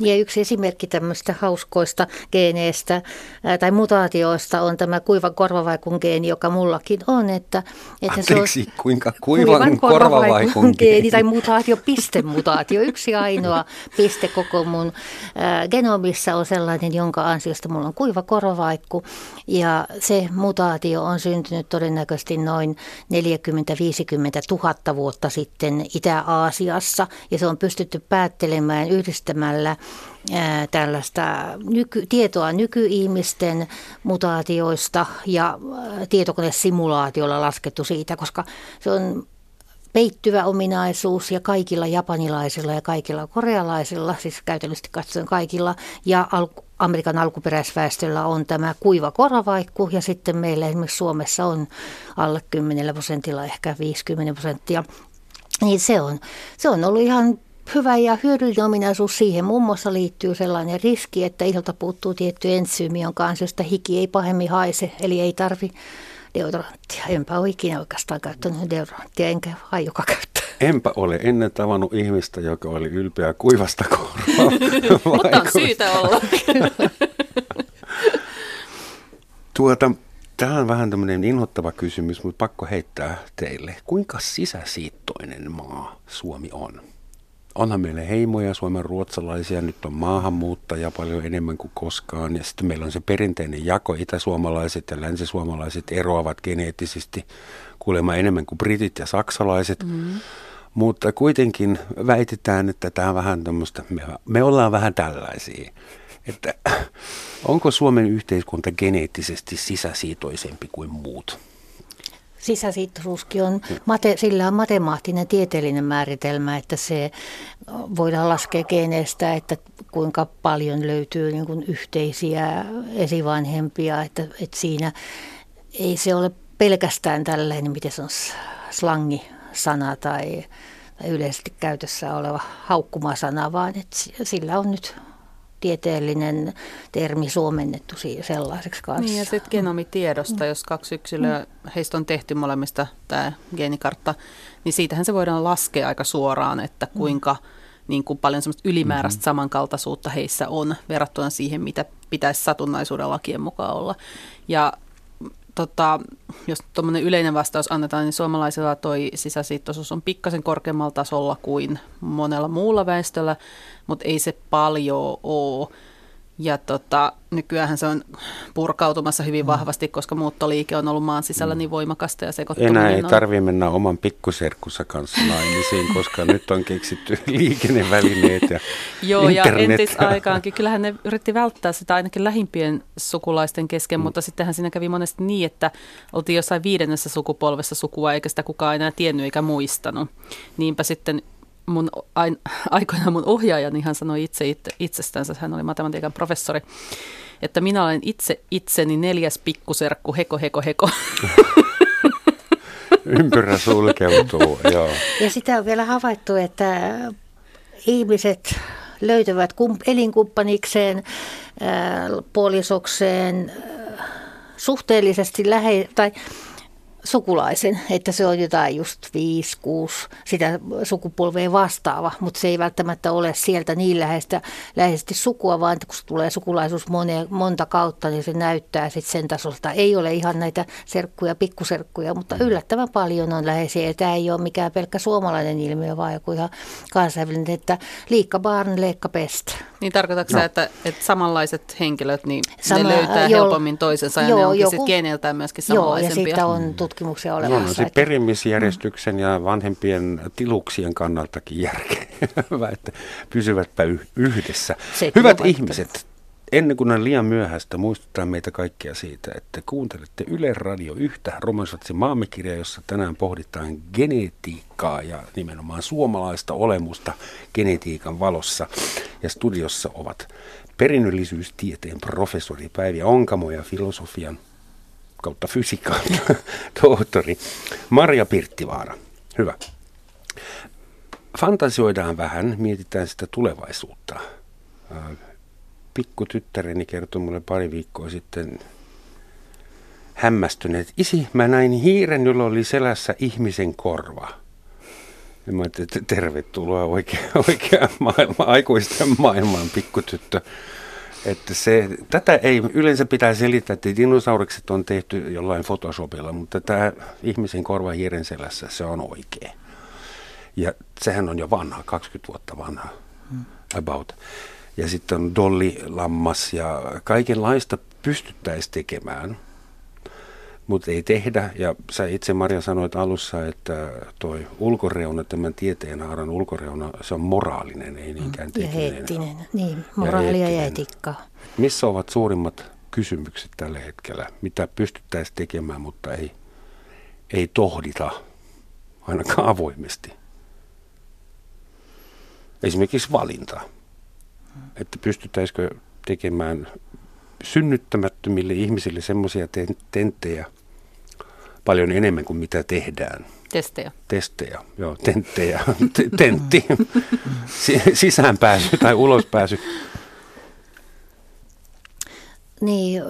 Ja yksi esimerkki tämmöistä hauskoista geeneistä ää, tai mutaatioista on tämä kuivan korvavaikun geeni, joka mullakin on. Että, että Anteeksi, se on kuinka kuivan, kuivan korvavaikun geeni? Tai mutaatio, pistemutaatio. Yksi ainoa piste koko mun ää, genomissa on sellainen, jonka ansiosta mulla on kuiva korvavaikku. Ja se mutaatio on syntynyt todennäköisesti noin 40-50 000 vuotta sitten Itä-Aasiassa. Ja se on pystytty päättelemään yhdistämällä tällaista nyky, tietoa nykyihmisten mutaatioista ja tietokonesimulaatiolla laskettu siitä, koska se on peittyvä ominaisuus ja kaikilla japanilaisilla ja kaikilla korealaisilla, siis käytännössä katsoen kaikilla, ja al- Amerikan alkuperäisväestöllä on tämä kuiva koravaikku ja sitten meillä esimerkiksi Suomessa on alle 10 prosentilla, ehkä 50 prosenttia. Niin se on, se on ollut ihan hyvä ja hyödyllinen ominaisuus siihen muun muassa liittyy sellainen riski, että iholta puuttuu tietty entsyymi, jonka ansiosta hiki ei pahemmin haise, eli ei tarvi deodoranttia. Enpä ole ikinä oikeastaan käyttänyt deodoranttia, enkä aioka käyttää. Enpä ole ennen tavannut ihmistä, joka oli ylpeä kuivasta korvaa. [LAUGHS] Mutta on syytä olla. [LAUGHS] tuota, Tämä on vähän tämmöinen inhottava kysymys, mutta pakko heittää teille. Kuinka sisäsiittoinen maa Suomi on? Onhan meillä heimoja, Suomen ruotsalaisia, nyt on maahanmuuttajia paljon enemmän kuin koskaan. Ja sitten meillä on se perinteinen jako, itäsuomalaiset ja länsisuomalaiset eroavat geneettisesti kuulemma enemmän kuin britit ja saksalaiset. Mm. Mutta kuitenkin väitetään, että tämä on vähän tämmöistä, me, me ollaan vähän tällaisia. Että [CLEARS THROAT] onko Suomen yhteiskunta geneettisesti sisäsiitoisempi kuin muut? Sisäsiittoisuuskin on, mate, sillä on matemaattinen tieteellinen määritelmä, että se voidaan laskea geneestä, että kuinka paljon löytyy niin kuin yhteisiä esivanhempia, että, että siinä ei se ole pelkästään tällainen, miten se on slangisana tai, tai yleisesti käytössä oleva haukkumasana, vaan että sillä on nyt tieteellinen termi suomennettu sellaiseksi kanssa. Niin ja sitten genomitiedosta, mm. jos kaksi yksilöä, mm. heistä on tehty molemmista tämä geenikartta, niin siitähän se voidaan laskea aika suoraan, että mm. kuinka niin kuin paljon semmoista ylimääräistä mm-hmm. samankaltaisuutta heissä on verrattuna siihen, mitä pitäisi satunnaisuuden lakien mukaan olla. Ja tota, jos tuommoinen yleinen vastaus annetaan, niin suomalaisilla toi sisäsiittoisuus on pikkasen korkeammalla tasolla kuin monella muulla väestöllä, mutta ei se paljon ole. Ja tota, nykyään se on purkautumassa hyvin mm. vahvasti, koska muuttoliike on ollut maan sisällä mm. niin voimakasta ja sekoittuminen Enää ei tarvitse mennä oman pikkuserkkussa kanssa naimisiin, koska [LAUGHS] nyt on keksitty liikennevälineet ja Joo, internet. ja entisaikaankin. Kyllähän ne yritti välttää sitä ainakin lähimpien sukulaisten kesken, mm. mutta sittenhän siinä kävi monesti niin, että oltiin jossain viidennessä sukupolvessa sukua, eikä sitä kukaan enää tiennyt eikä muistanut. Niinpä sitten mun [LAUGHS] aikoinaan mun ohjaajani hän sanoi itse, itse itsestänsä, hän oli matematiikan professori, että minä olen itse itseni neljäs pikkuserkku, heko, heko, heko. [LAUGHS] Ympyrä sulkeutuu, [LAUGHS] joo. Ja sitä on vielä havaittu, että ihmiset löytävät elinkumppanikseen, puolisokseen suhteellisesti lähe, tai sukulaisen, että se on jotain just 5, 6 sitä sukupolvea vastaava, mutta se ei välttämättä ole sieltä niin läheistä, läheisesti sukua, vaan kun tulee sukulaisuus mone, monta kautta, niin se näyttää sitten sen tasolta. Ei ole ihan näitä serkkuja, pikkuserkkuja, mutta yllättävän paljon on läheisiä. Tämä ei ole mikään pelkkä suomalainen ilmiö, vaan joku ihan kansainvälinen, että liikka barn, leikka pest. Niin tarkoitatko no. että, että samanlaiset henkilöt, niin Sama, ne löytää jo, helpommin toisensa ja joo, ne onkin joku, sitten geneiltään myöskin samanlaisempia? Joo, ja siitä on tutkimuksia olemassa. No, no se perimisjärjestyksen ja vanhempien tiluksien kannaltakin järkevää, [LAUGHS] että pysyvätpä yhdessä. Sekin Hyvät ihmiset, ennen kuin on liian myöhäistä, muistuttaa meitä kaikkia siitä, että kuuntelette Yle Radio yhtä Romansvatsi maamekirja, jossa tänään pohditaan genetiikkaa ja nimenomaan suomalaista olemusta genetiikan valossa. Ja studiossa ovat perinnöllisyystieteen professori Päivi Onkamo ja filosofian kautta fysiikan [LAUGHS] tohtori Marja Pirttivaara. Hyvä. Fantasioidaan vähän, mietitään sitä tulevaisuutta pikkutyttäreni kertoi mulle pari viikkoa sitten hämmästyneet. Isi, mä näin hiiren, jolla oli selässä ihmisen korva. Ja mä että tervetuloa oikea, [LAUGHS] oikea maailma, aikuisten maailmaan pikkutyttö. Että se, tätä ei yleensä pitää selittää, että dinosaurikset on tehty jollain Photoshopilla, mutta tämä ihmisen korva hiiren selässä, se on oikea. Ja sehän on jo vanha, 20 vuotta vanha. Hmm. About ja sitten on dollilammas ja kaikenlaista pystyttäisiin tekemään, mutta ei tehdä. Ja sä itse Maria sanoit alussa, että toi ulkoreuna, tämän tieteenhaaran ulkoreuna, se on moraalinen, ei niinkään tekninen. Ja eettinen, niin, moraali ja, ja etiikka. Missä ovat suurimmat kysymykset tällä hetkellä, mitä pystyttäisiin tekemään, mutta ei, ei tohdita ainakaan avoimesti? Esimerkiksi valinta että pystyttäisikö tekemään synnyttämättömille ihmisille semmoisia tenttejä paljon enemmän kuin mitä tehdään. Testejä. Testejä, joo, tenttejä, tentti, sisäänpääsy tai ulospääsy. Niin,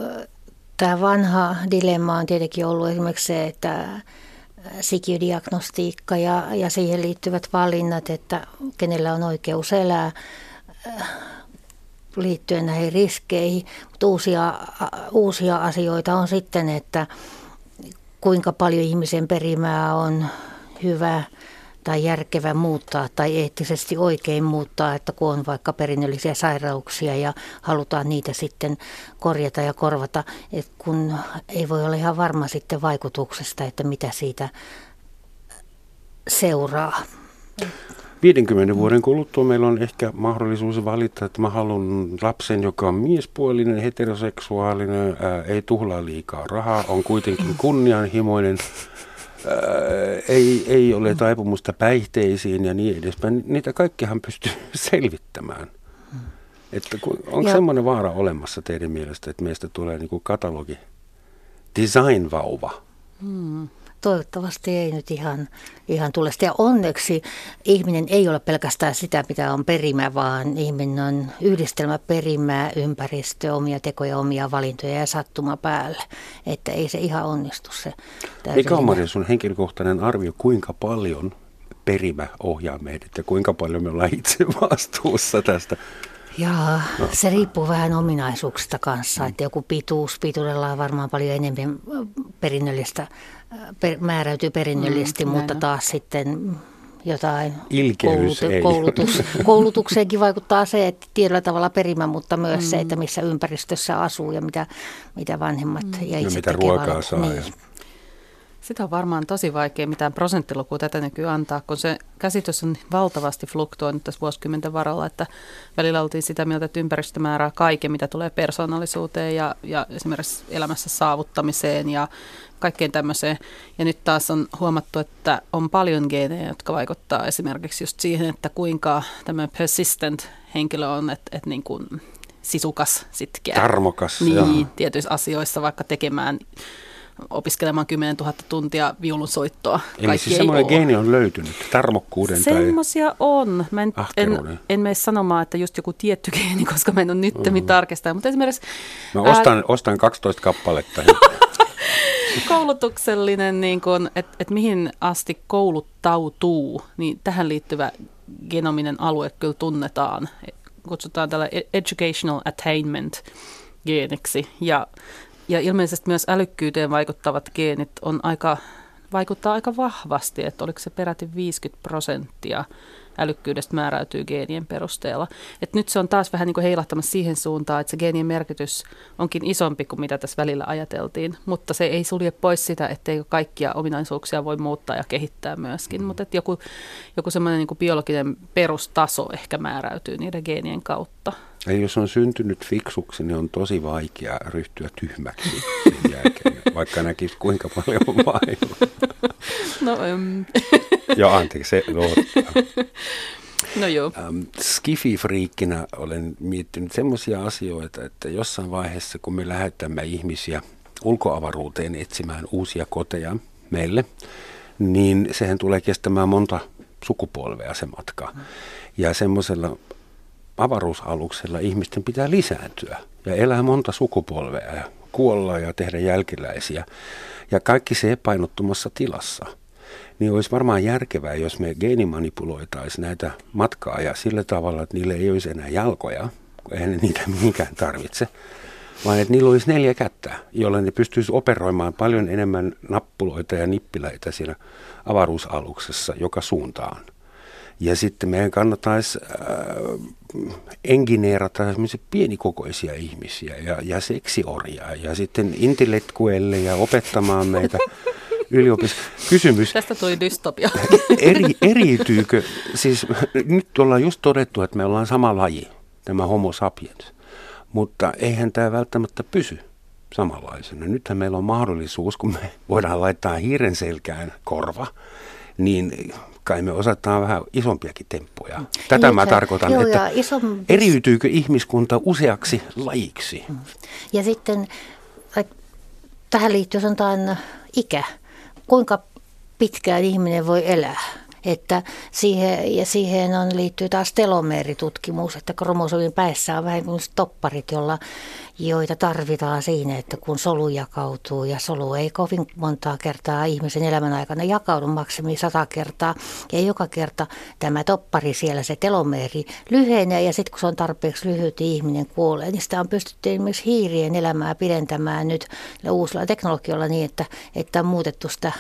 tämä vanha dilemma on tietenkin ollut esimerkiksi se, että sikiödiagnostiikka ja, ja siihen liittyvät valinnat, että kenellä on oikeus elää liittyen näihin riskeihin, mutta uusia, uusia asioita on sitten, että kuinka paljon ihmisen perimää on hyvä tai järkevä muuttaa tai eettisesti oikein muuttaa, että kun on vaikka perinnöllisiä sairauksia ja halutaan niitä sitten korjata ja korvata, että kun ei voi olla ihan varma sitten vaikutuksesta, että mitä siitä seuraa. 50 vuoden kuluttua meillä on ehkä mahdollisuus valita, että mä haluan lapsen, joka on miespuolinen, heteroseksuaalinen, ää, ei tuhlaa liikaa rahaa, on kuitenkin kunnianhimoinen, ää, ei, ei ole taipumusta päihteisiin ja niin edespäin. Niitä kaikkihan pystyy [LAUGHS] selvittämään. Että onko semmoinen vaara olemassa teidän mielestä, että meistä tulee niin kuin katalogi, design-vauva? Hmm toivottavasti ei nyt ihan, ihan tule. Ja onneksi ihminen ei ole pelkästään sitä, mitä on perimä, vaan ihminen on yhdistelmä perimää, ympäristö, omia tekoja, omia valintoja ja sattuma päälle. Että ei se ihan onnistu se. Mikä on Maria sun henkilökohtainen arvio, kuinka paljon perimä ohjaa meidät ja kuinka paljon me ollaan itse vastuussa tästä? Jaa, no. se riippuu vähän ominaisuuksista kanssa, mm. että joku pituus, pituudella on varmaan paljon enemmän perinnöllistä per, määräytyy perinnöllisesti, mm, mutta taas sitten jotain Ilkeys koulutu, koulutus, [LAUGHS] koulutukseenkin vaikuttaa se, että tietyllä tavalla perimä, mutta myös mm. se, että missä ympäristössä asuu ja mitä, mitä vanhemmat mm. ja itse ja mitä ruokaa saa. Niin. Ja sitä on varmaan tosi vaikea mitään prosenttilukua tätä nykyään antaa, kun se käsitys on valtavasti fluktuoinut tässä vuosikymmenten varalla, että välillä oltiin sitä mieltä, että ympäristö määrää kaiken, mitä tulee persoonallisuuteen ja, ja esimerkiksi elämässä saavuttamiseen ja kaikkeen tämmöiseen. Ja nyt taas on huomattu, että on paljon geenejä, jotka vaikuttaa esimerkiksi just siihen, että kuinka tämä persistent henkilö on, että, että niin kuin sisukas, sitkeä. Tarmokas. Niin, joo. tietyissä asioissa vaikka tekemään opiskelemaan 10 000 tuntia viulunsoittoa. Eli Kaikki siis semmoinen geeni on löytynyt, tarmokkuuden Semmoisia tai on. Mä en, en, en mene sanomaan, että just joku tietty geeni, koska mä en ole nyt mm. tarkistaa, mutta esimerkiksi... Mä ostan, ää, ostan 12 kappaletta. [LAUGHS] koulutuksellinen, niin että et mihin asti kouluttautuu, niin tähän liittyvä genominen alue kyllä tunnetaan. Kutsutaan tällä educational attainment geeniksi. Ja ja ilmeisesti myös älykkyyteen vaikuttavat geenit on aika, vaikuttaa aika vahvasti, että oliko se peräti 50 prosenttia älykkyydestä määräytyy geenien perusteella. Et nyt se on taas vähän niin kuin heilahtamassa siihen suuntaan, että se geenien merkitys onkin isompi kuin mitä tässä välillä ajateltiin, mutta se ei sulje pois sitä, etteikö kaikkia ominaisuuksia voi muuttaa ja kehittää myöskin, mutta joku, joku semmoinen niin biologinen perustaso ehkä määräytyy niiden geenien kautta. Ja jos on syntynyt fiksuksi, niin on tosi vaikea ryhtyä tyhmäksi sen [LAUGHS] jälkeen, vaikka näkisi kuinka paljon vaivaa. No, um. [LAUGHS] Joo, anteeksi, se no, [LAUGHS] no joo. Ähm, Skifi-friikkinä olen miettinyt semmoisia asioita, että jossain vaiheessa, kun me lähetämme ihmisiä ulkoavaruuteen etsimään uusia koteja meille, niin sehän tulee kestämään monta sukupolvea se matka. Ja semmoisella avaruusaluksella ihmisten pitää lisääntyä ja elää monta sukupolvea ja kuolla ja tehdä jälkeläisiä. Ja kaikki se epäinottumassa tilassa. Niin olisi varmaan järkevää, jos me geenimanipuloitaisiin näitä matkaa ja sillä tavalla, että niille ei olisi enää jalkoja, kun eihän ne niitä mihinkään tarvitse, vaan että niillä olisi neljä kättä, joilla ne pystyisi operoimaan paljon enemmän nappuloita ja nippiläitä siinä avaruusaluksessa joka suuntaan. Ja sitten meidän kannattaisi äh, engineerata pienikokoisia ihmisiä ja, ja seksiorjaa ja sitten intellektuelle ja opettamaan meitä [LAUGHS] yliopistossa. Kysymys. Tästä tuli dystopia. [LAUGHS] Eri, eriytyykö, siis nyt ollaan just todettu, että me ollaan sama laji, tämä homo sapiens, mutta eihän tämä välttämättä pysy samanlaisena. Nythän meillä on mahdollisuus, kun me voidaan laittaa hiiren selkään korva, niin kai me osataan vähän isompiakin temppuja. Tätä mä tarkoitan, joo, että isom... eriytyykö ihmiskunta useaksi lajiksi? Ja sitten tähän liittyy sanotaan ikä. Kuinka pitkään ihminen voi elää? Että siihen, ja siihen on, liittyy taas telomeeritutkimus, että kromosomin päissä on vähän kuin stopparit, jolla, joita tarvitaan siinä, että kun solu jakautuu ja solu ei kovin montaa kertaa ihmisen elämän aikana jakaudu maksimi sata kertaa ja joka kerta tämä toppari siellä, se telomeeri lyhenee ja sitten kun se on tarpeeksi lyhyt ihminen kuolee, niin sitä on pystytty esimerkiksi hiirien elämää pidentämään nyt uusilla teknologioilla niin, että, että on muutettu sitä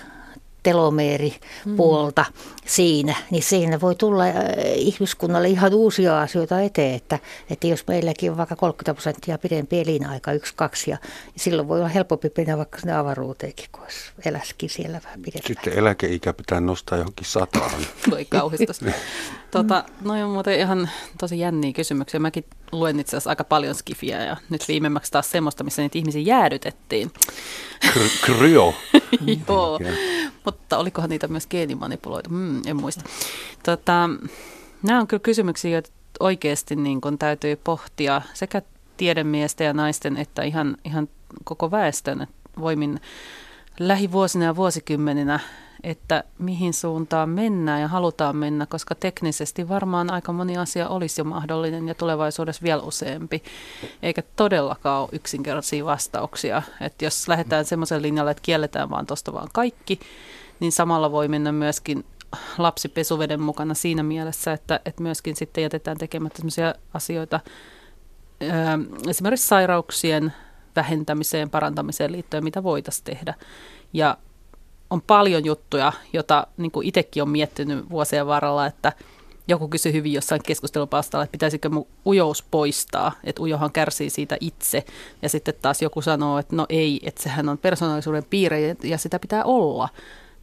telomeeripuolta mm. siinä, niin siinä voi tulla äh, ihmiskunnalle ihan uusia asioita eteen, että, että jos meilläkin on vaikka 30 prosenttia pidempi elinaika, yksi, kaksi, ja silloin voi olla helpompi mennä vaikka sinne avaruuteenkin, kun eläskin siellä vähän pidempään. Sitten eläkeikä pitää nostaa johonkin sataan. Voi kauhistus. tota, no on muuten ihan tosi jänniä kysymyksiä. Mäkin luen itse asiassa aika paljon skifiä ja nyt viimeimmäksi taas semmoista, missä niitä ihmisiä jäädytettiin. Kryo. [LAUGHS] Joo, mutta olikohan niitä myös geenimanipuloitu? Hmm, en muista. Tota, nämä on kyllä kysymyksiä, joita oikeasti niin kun täytyy pohtia sekä tiedemiesten ja naisten että ihan, ihan koko väestön voimin lähivuosina ja vuosikymmeninä että mihin suuntaan mennään ja halutaan mennä, koska teknisesti varmaan aika moni asia olisi jo mahdollinen ja tulevaisuudessa vielä useampi, eikä todellakaan ole yksinkertaisia vastauksia. Että jos lähdetään semmoisen linjalle, että kielletään vaan tuosta vaan kaikki, niin samalla voi mennä myöskin lapsi pesuveden mukana siinä mielessä, että, että myöskin sitten jätetään tekemättä sellaisia asioita, esimerkiksi sairauksien vähentämiseen, parantamiseen liittyen, mitä voitaisiin tehdä. Ja on paljon juttuja, jota niin kuin itsekin on miettinyt vuosien varrella, että joku kysyi hyvin jossain keskustelupalstalla, että pitäisikö mun ujous poistaa, että ujohan kärsii siitä itse. Ja sitten taas joku sanoo, että no ei, että sehän on persoonallisuuden piirre ja sitä pitää olla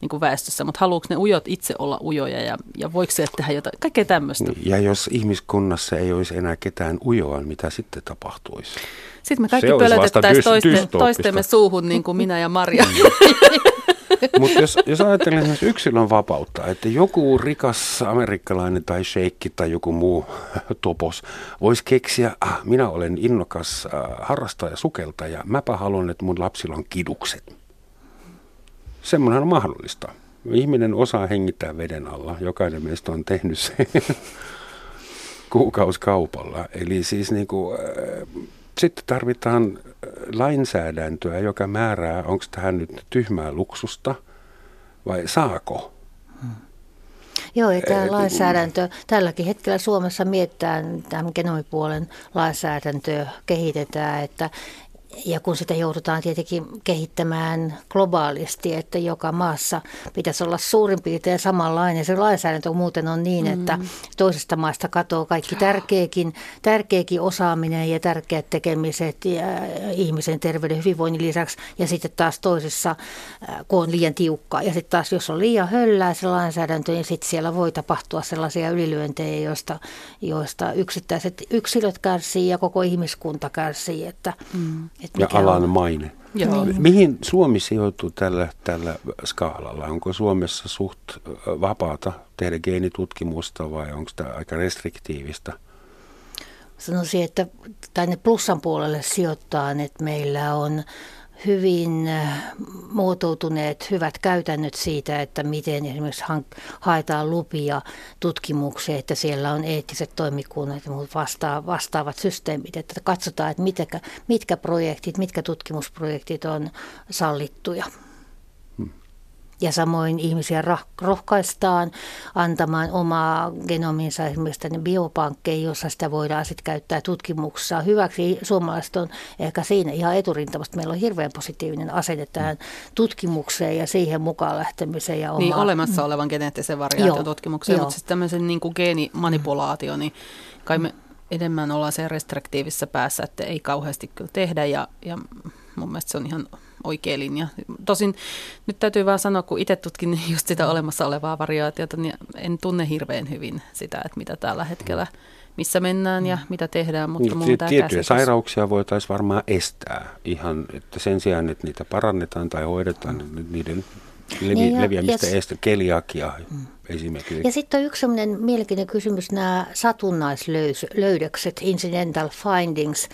niin kuin väestössä, mutta haluatko ne ujot itse olla ujoja ja, ja voiko se tehdä jotain, kaikkea tämmöistä. Ja jos ihmiskunnassa ei olisi enää ketään ujoa, niin mitä sitten tapahtuisi? Sitten me kaikki pölötettäisiin toiste, toistemme suuhun niin kuin minä ja Maria. [LAUGHS] Mutta jos, jos ajatellaan esimerkiksi yksilön vapautta, että joku rikas amerikkalainen tai sheikki tai joku muu topos voisi keksiä, ah, minä olen innokas äh, harrastaja, sukeltaja, mäpä haluan, että mun lapsilla on kidukset. Semmoinen on mahdollista. Ihminen osaa hengittää veden alla. Jokainen meistä on tehnyt sen [LAUGHS] kuukauskaupalla. Eli siis niin kuin, äh, sitten tarvitaan lainsäädäntöä, joka määrää, onko tähän nyt tyhmää luksusta vai saako. Hmm. Joo, ja tämä lainsäädäntö, tälläkin hetkellä Suomessa mietitään tämän genomipuolen lainsäädäntöä, kehitetään, että ja kun sitä joudutaan tietenkin kehittämään globaalisti, että joka maassa pitäisi olla suurin piirtein samanlainen. Se lainsäädäntö muuten on niin, että mm. toisesta maasta katoaa kaikki tärkeäkin, tärkeäkin osaaminen ja tärkeät tekemiset ja ihmisen terveyden hyvinvoinnin lisäksi. Ja sitten taas toisessa, äh, kun on liian tiukkaa. Ja sitten taas, jos on liian höllää se lainsäädäntö, niin sitten siellä voi tapahtua sellaisia ylilyöntejä, joista, joista yksittäiset yksilöt kärsii ja koko ihmiskunta kärsii. Että, mm. Että ja alan on. maine. Joo. Niin. Mihin Suomi sijoittuu tällä, tällä skaalalla? Onko Suomessa suht vapaata tehdä geenitutkimusta vai onko tämä aika restriktiivistä? Sanoisin, että tänne plussan puolelle sijoittaa, että meillä on hyvin äh, muotoutuneet hyvät käytännöt siitä, että miten esimerkiksi haetaan lupia tutkimukseen, että siellä on eettiset toimikunnat ja muut vastaavat systeemit, että katsotaan, että mitkä, mitkä projektit, mitkä tutkimusprojektit on sallittuja. Ja samoin ihmisiä rohkaistaan antamaan omaa genominsa esimerkiksi tänne biopankkeihin, jossa sitä voidaan sitten käyttää tutkimuksessa hyväksi. Suomalaiset on ehkä siinä ihan eturintamasta. Meillä on hirveän positiivinen asenne tähän tutkimukseen ja siihen mukaan lähtemiseen. Ja omaa... Niin, olemassa olevan geneettisen variaation tutkimukseen, mutta siis tämmöisen niin kuin geenimanipulaatio, niin kai me enemmän ollaan sen restriktiivisessä päässä, että ei kauheasti kyllä tehdä ja, ja mun mielestä se on ihan oikea linja. Tosin nyt täytyy vaan sanoa, kun itse tutkin [LAUGHS] just sitä olemassa olevaa variaatiota, niin en tunne hirveän hyvin sitä, että mitä tällä hetkellä, missä mennään ja mitä tehdään. Mutta niin, Tiettyjä käsitys... sairauksia voitaisiin varmaan estää ihan, että sen sijaan, että niitä parannetaan tai hoidetaan, niin niiden levi, niin ja, leviämistä ja, estä, keliakia mm. esimerkiksi. Ja sitten on yksi sellainen mielenkiintoinen kysymys, nämä satunnaislöydökset, incidental findings,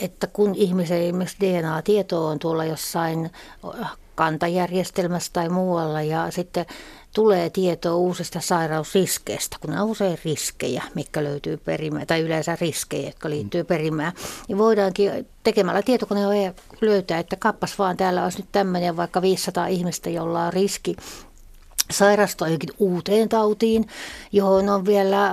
että kun ihmisen esimerkiksi DNA-tieto on tuolla jossain kantajärjestelmässä tai muualla ja sitten tulee tietoa uusista sairausriskeistä, kun ne on usein riskejä, mikä löytyy perimään, tai yleensä riskejä, jotka liittyy perimään, niin voidaankin tekemällä tietokoneen löytää, että kappas vaan täällä olisi nyt tämmöinen vaikka 500 ihmistä, jolla on riski sairastua johonkin uuteen tautiin, johon on vielä äh,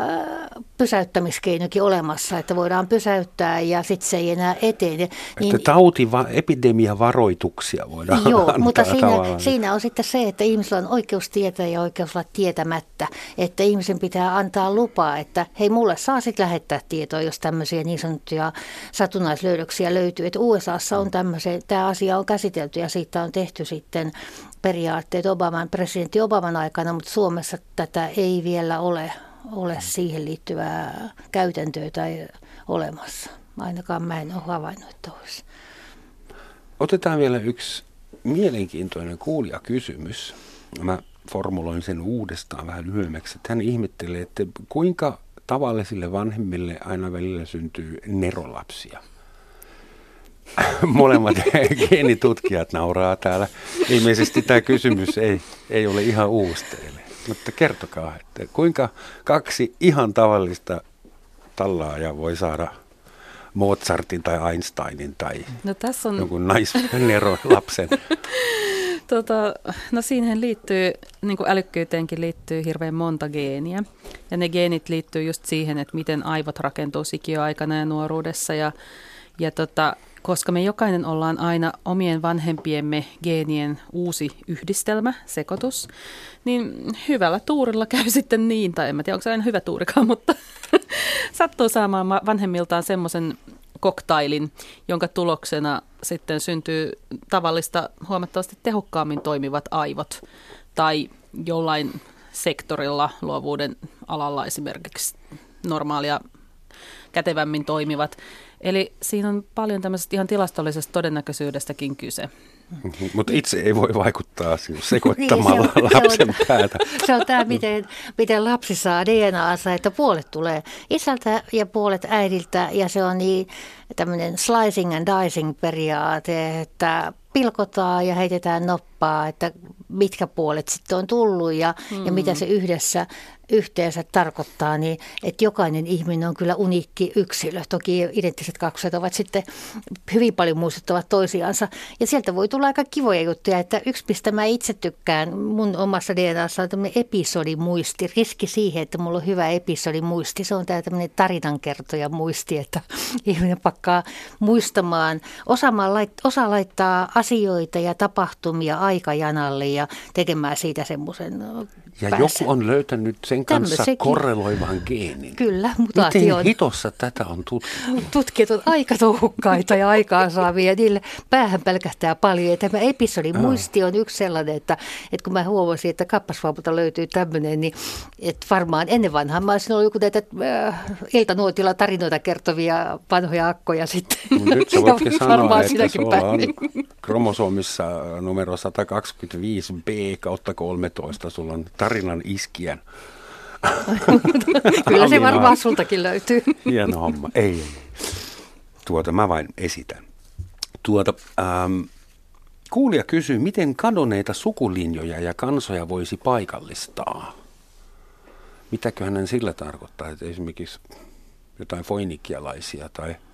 pysäyttämiskeinokin olemassa, että voidaan pysäyttää ja sitten se ei enää etene. Niin, että tauti, epidemiavaroituksia voidaan Joo, antaa mutta siinä, siinä on sitten se, että ihmisellä on oikeus tietää ja oikeus olla tietämättä, että ihmisen pitää antaa lupaa, että hei mulle saa sitten lähettää tietoa, jos tämmöisiä niin sanottuja satunnaislöydöksiä löytyy. Että USAssa on tämmöisen, tämä asia on käsitelty ja siitä on tehty sitten periaatteet Obaman, presidentti Obaman aikana, mutta Suomessa tätä ei vielä ole, ole siihen liittyvää käytäntöä tai olemassa. Ainakaan mä en ole havainnut, että olisi. Otetaan vielä yksi mielenkiintoinen kuulijakysymys. Mä formuloin sen uudestaan vähän lyhyemmäksi. Hän ihmettelee, että kuinka tavallisille vanhemmille aina välillä syntyy nerolapsia – [LAUGHS] molemmat [LAUGHS] geenitutkijat nauraa täällä. Ilmeisesti tämä kysymys ei, ei ole ihan uusi teille. Mutta kertokaa, että kuinka kaksi ihan tavallista tallaajaa voi saada Mozartin tai Einsteinin tai no, tässä on... jonkun naisnero [LAUGHS] lapsen? Tota, no siihen liittyy, niin kuin älykkyyteenkin liittyy hirveän monta geeniä. Ja ne geenit liittyy just siihen, että miten aivot rakentuu sikioaikana ja nuoruudessa. Ja, ja tota, koska me jokainen ollaan aina omien vanhempiemme geenien uusi yhdistelmä, sekoitus, niin hyvällä tuurilla [LAUGHS] käy sitten niin, tai en mä tiedä, onko se aina hyvä tuurikaan, mutta [LAUGHS] sattuu saamaan vanhemmiltaan semmoisen koktailin, jonka tuloksena sitten syntyy tavallista huomattavasti tehokkaammin toimivat aivot tai jollain sektorilla luovuuden alalla esimerkiksi normaalia kätevämmin toimivat. Eli siinä on paljon tämmöisestä ihan tilastollisesta todennäköisyydestäkin kyse. Mutta itse ei voi vaikuttaa sekoittamalla [LAUGHS] niin, se on, lapsen se on, päätä. Se on tämä, miten, miten lapsi saa DNAansa, että puolet tulee isältä ja puolet äidiltä. Ja se on niin tämmöinen slicing and dicing periaate, että pilkotaan ja heitetään noppi nappaa, että mitkä puolet sitten on tullut ja, mm. ja mitä se yhdessä yhteensä tarkoittaa, niin että jokainen ihminen on kyllä uniikki yksilö. Toki identtiset kaksoset ovat sitten hyvin paljon muistuttavat toisiansa. Ja sieltä voi tulla aika kivoja juttuja, että yksi mistä mä itse tykkään mun omassa DNAssa on tämmöinen episodimuisti. Riski siihen, että mulla on hyvä episodimuisti, se on tämä tämmöinen tarinankertoja muisti, että [LAUGHS] ihminen pakkaa muistamaan, osaamaan lait, osaa laittaa asioita ja tapahtumia aikajanalle ja tekemään siitä semmoisen ja päässä. joku on löytänyt sen kanssa Tämmösekin. korreloivan geenin. Kyllä, mutaation. Miten hitossa tätä on tutkittu? Tutkijat on aika touhukkaita ja aikaansaavia. Niille päähän pelkästää paljon. Ja tämä episodi muisti on yksi sellainen, että, että kun mä huomasin, että kappasvaapulta löytyy tämmöinen, niin että varmaan ennen vanhaa mä olisin ollut joku näitä äh, iltanuotilla tarinoita kertovia vanhoja akkoja sitten. No nyt sä [LAUGHS] voitkin sanoa, että sulla on kromosomissa numero 125b kautta 13, sulla on tarinan iskien. Kyllä se varmaan sultakin löytyy. Hieno homma. Ei, ei. Tuota, mä vain esitän. Tuota, ähm, kuulija kysyy, miten kadonneita sukulinjoja ja kansoja voisi paikallistaa? Mitäköhän hän sillä tarkoittaa, että esimerkiksi jotain foinikialaisia tai –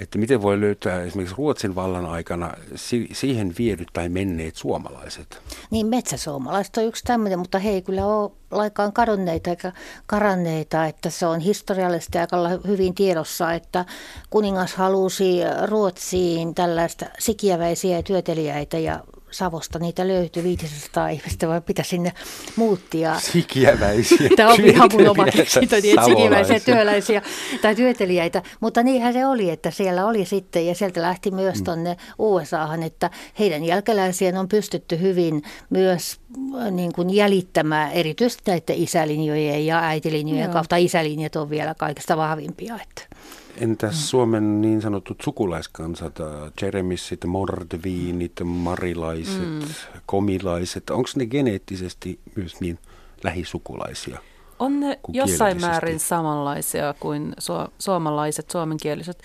että miten voi löytää esimerkiksi Ruotsin vallan aikana si- siihen viedyt tai menneet suomalaiset? Niin metsäsuomalaiset on yksi tämmöinen, mutta he ei kyllä ole laikaan kadonneita eikä karanneita, että se on historiallisesti aika hyvin tiedossa, että kuningas halusi Ruotsiin tällaista sikiäväisiä työtelijäitä ja Savosta niitä löytyy 500 ihmistä, vai pitää sinne muuttia. Sikiäväisiä Tämä on ihan mun oma keksintö, niin sikiäväisiä työläisiä tai työtelijäitä. Mutta niinhän se oli, että siellä oli sitten, ja sieltä lähti myös tuonne mm. USAhan, että heidän jälkeläisien on pystytty hyvin myös äh, niin kuin jäljittämään erityisesti näiden isälinjojen ja äitilinjojen kautta. Isälinjat on vielä kaikista vahvimpia. Että. Entäs mm. Suomen niin sanotut sukulaiskansat, äh, Jeremissit, Mordviinit, marilaiset, mm. komilaiset, onko ne geneettisesti myös niin lähisukulaisia? On ne jossain määrin samanlaisia kuin su- suomalaiset, suomenkieliset.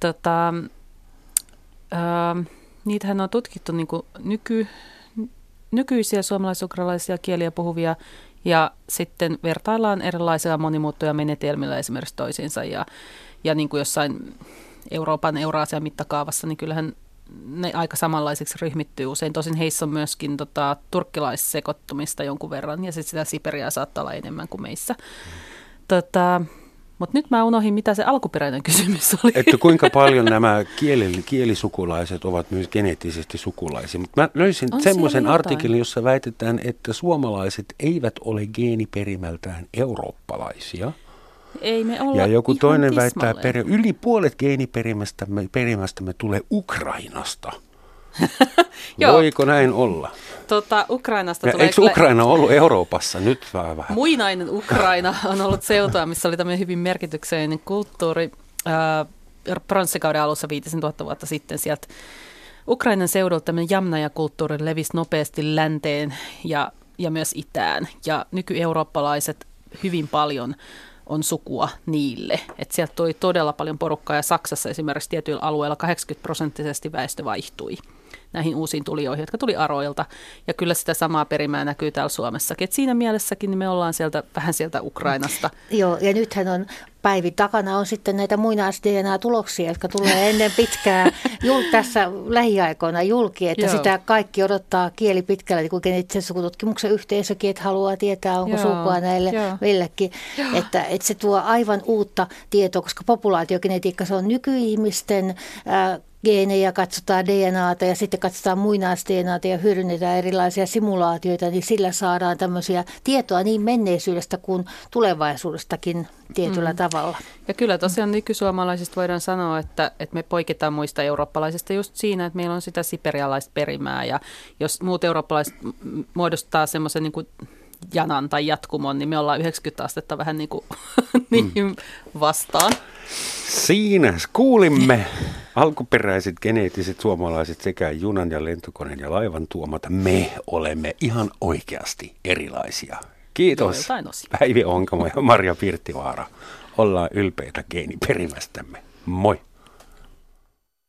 Tota, ää, niitähän on tutkittu niin nyky, nykyisiä suomalaisukralaisia kieliä puhuvia ja sitten vertaillaan erilaisia monimuotoja menetelmillä esimerkiksi toisiinsa ja ja niin kuin jossain Euroopan, Euraasian mittakaavassa, niin kyllähän ne aika samanlaisiksi ryhmittyy usein. Tosin heissä on myöskin tota, turkkilaissekoittumista jonkun verran ja sitten sitä Siperiaa saattaa olla enemmän kuin meissä. Mm. Tota, mutta nyt mä unohdin, mitä se alkuperäinen kysymys oli. Että kuinka [LAUGHS] paljon nämä kieli, kielisukulaiset ovat myös geneettisesti sukulaisia. Mutta mä löysin On semmoisen artikkelin, jossa väitetään, että suomalaiset eivät ole geeniperimältään eurooppalaisia – ei me olla Ja joku toinen väittää, että yli puolet geeniperimästämme perimästämme tulee Ukrainasta. [LAUGHS] Voiko näin olla? Tota, Ukrainasta ja tulee eikö Ukraina ollut Euroopassa nyt vähän? Muinainen Ukraina on ollut seutua, missä oli tämmöinen hyvin merkityksellinen kulttuuri. Äh, pronssikauden alussa 5000 vuotta sitten sieltä Ukrainan seudulta tämmöinen jamnaja-kulttuuri levisi nopeasti länteen ja, ja myös itään. Ja nykyeurooppalaiset hyvin paljon on sukua niille. Et sieltä tuli todella paljon porukkaa ja Saksassa esimerkiksi tietyillä alueilla 80 prosenttisesti väestö vaihtui näihin uusiin tulijoihin, jotka tuli aroilta. Ja kyllä sitä samaa perimää näkyy täällä Suomessakin. Et siinä mielessäkin niin me ollaan sieltä, vähän sieltä Ukrainasta. Joo, ja nythän on Päivi takana on sitten näitä muinais-DNA-tuloksia, jotka tulee ennen pitkää jul, tässä lähiaikoina julki, että Joo. sitä kaikki odottaa kieli pitkällä, niin kuin itse sukututkimuksen yhteisökin, että haluaa tietää, onko Joo. sukua näille meillekin. Että, että se tuo aivan uutta tietoa, koska populaatiogenetiikka se on nykyihmisten äh, geenejä, katsotaan DNAta ja sitten katsotaan muinais-DNAta ja hyödynnetään erilaisia simulaatioita, niin sillä saadaan tämmöisiä tietoa niin menneisyydestä kuin tulevaisuudestakin tietyllä mm. tavalla. Ja kyllä tosiaan nykysuomalaisista voidaan sanoa, että, että me poiketaan muista eurooppalaisista just siinä, että meillä on sitä siperialaista perimää ja jos muut eurooppalaiset muodostaa semmoisen niin kuin janan tai jatkumon, niin me ollaan 90 astetta vähän [LAUGHS] niin kuin niin mm. vastaan. Siinä kuulimme alkuperäiset geneettiset suomalaiset sekä junan ja lentokoneen ja laivan tuomat. Me olemme ihan oikeasti erilaisia. Kiitos Päivi Onkamo ja Maria Pirttivaara. Ollaan ylpeitä geeniperimästämme. Moi!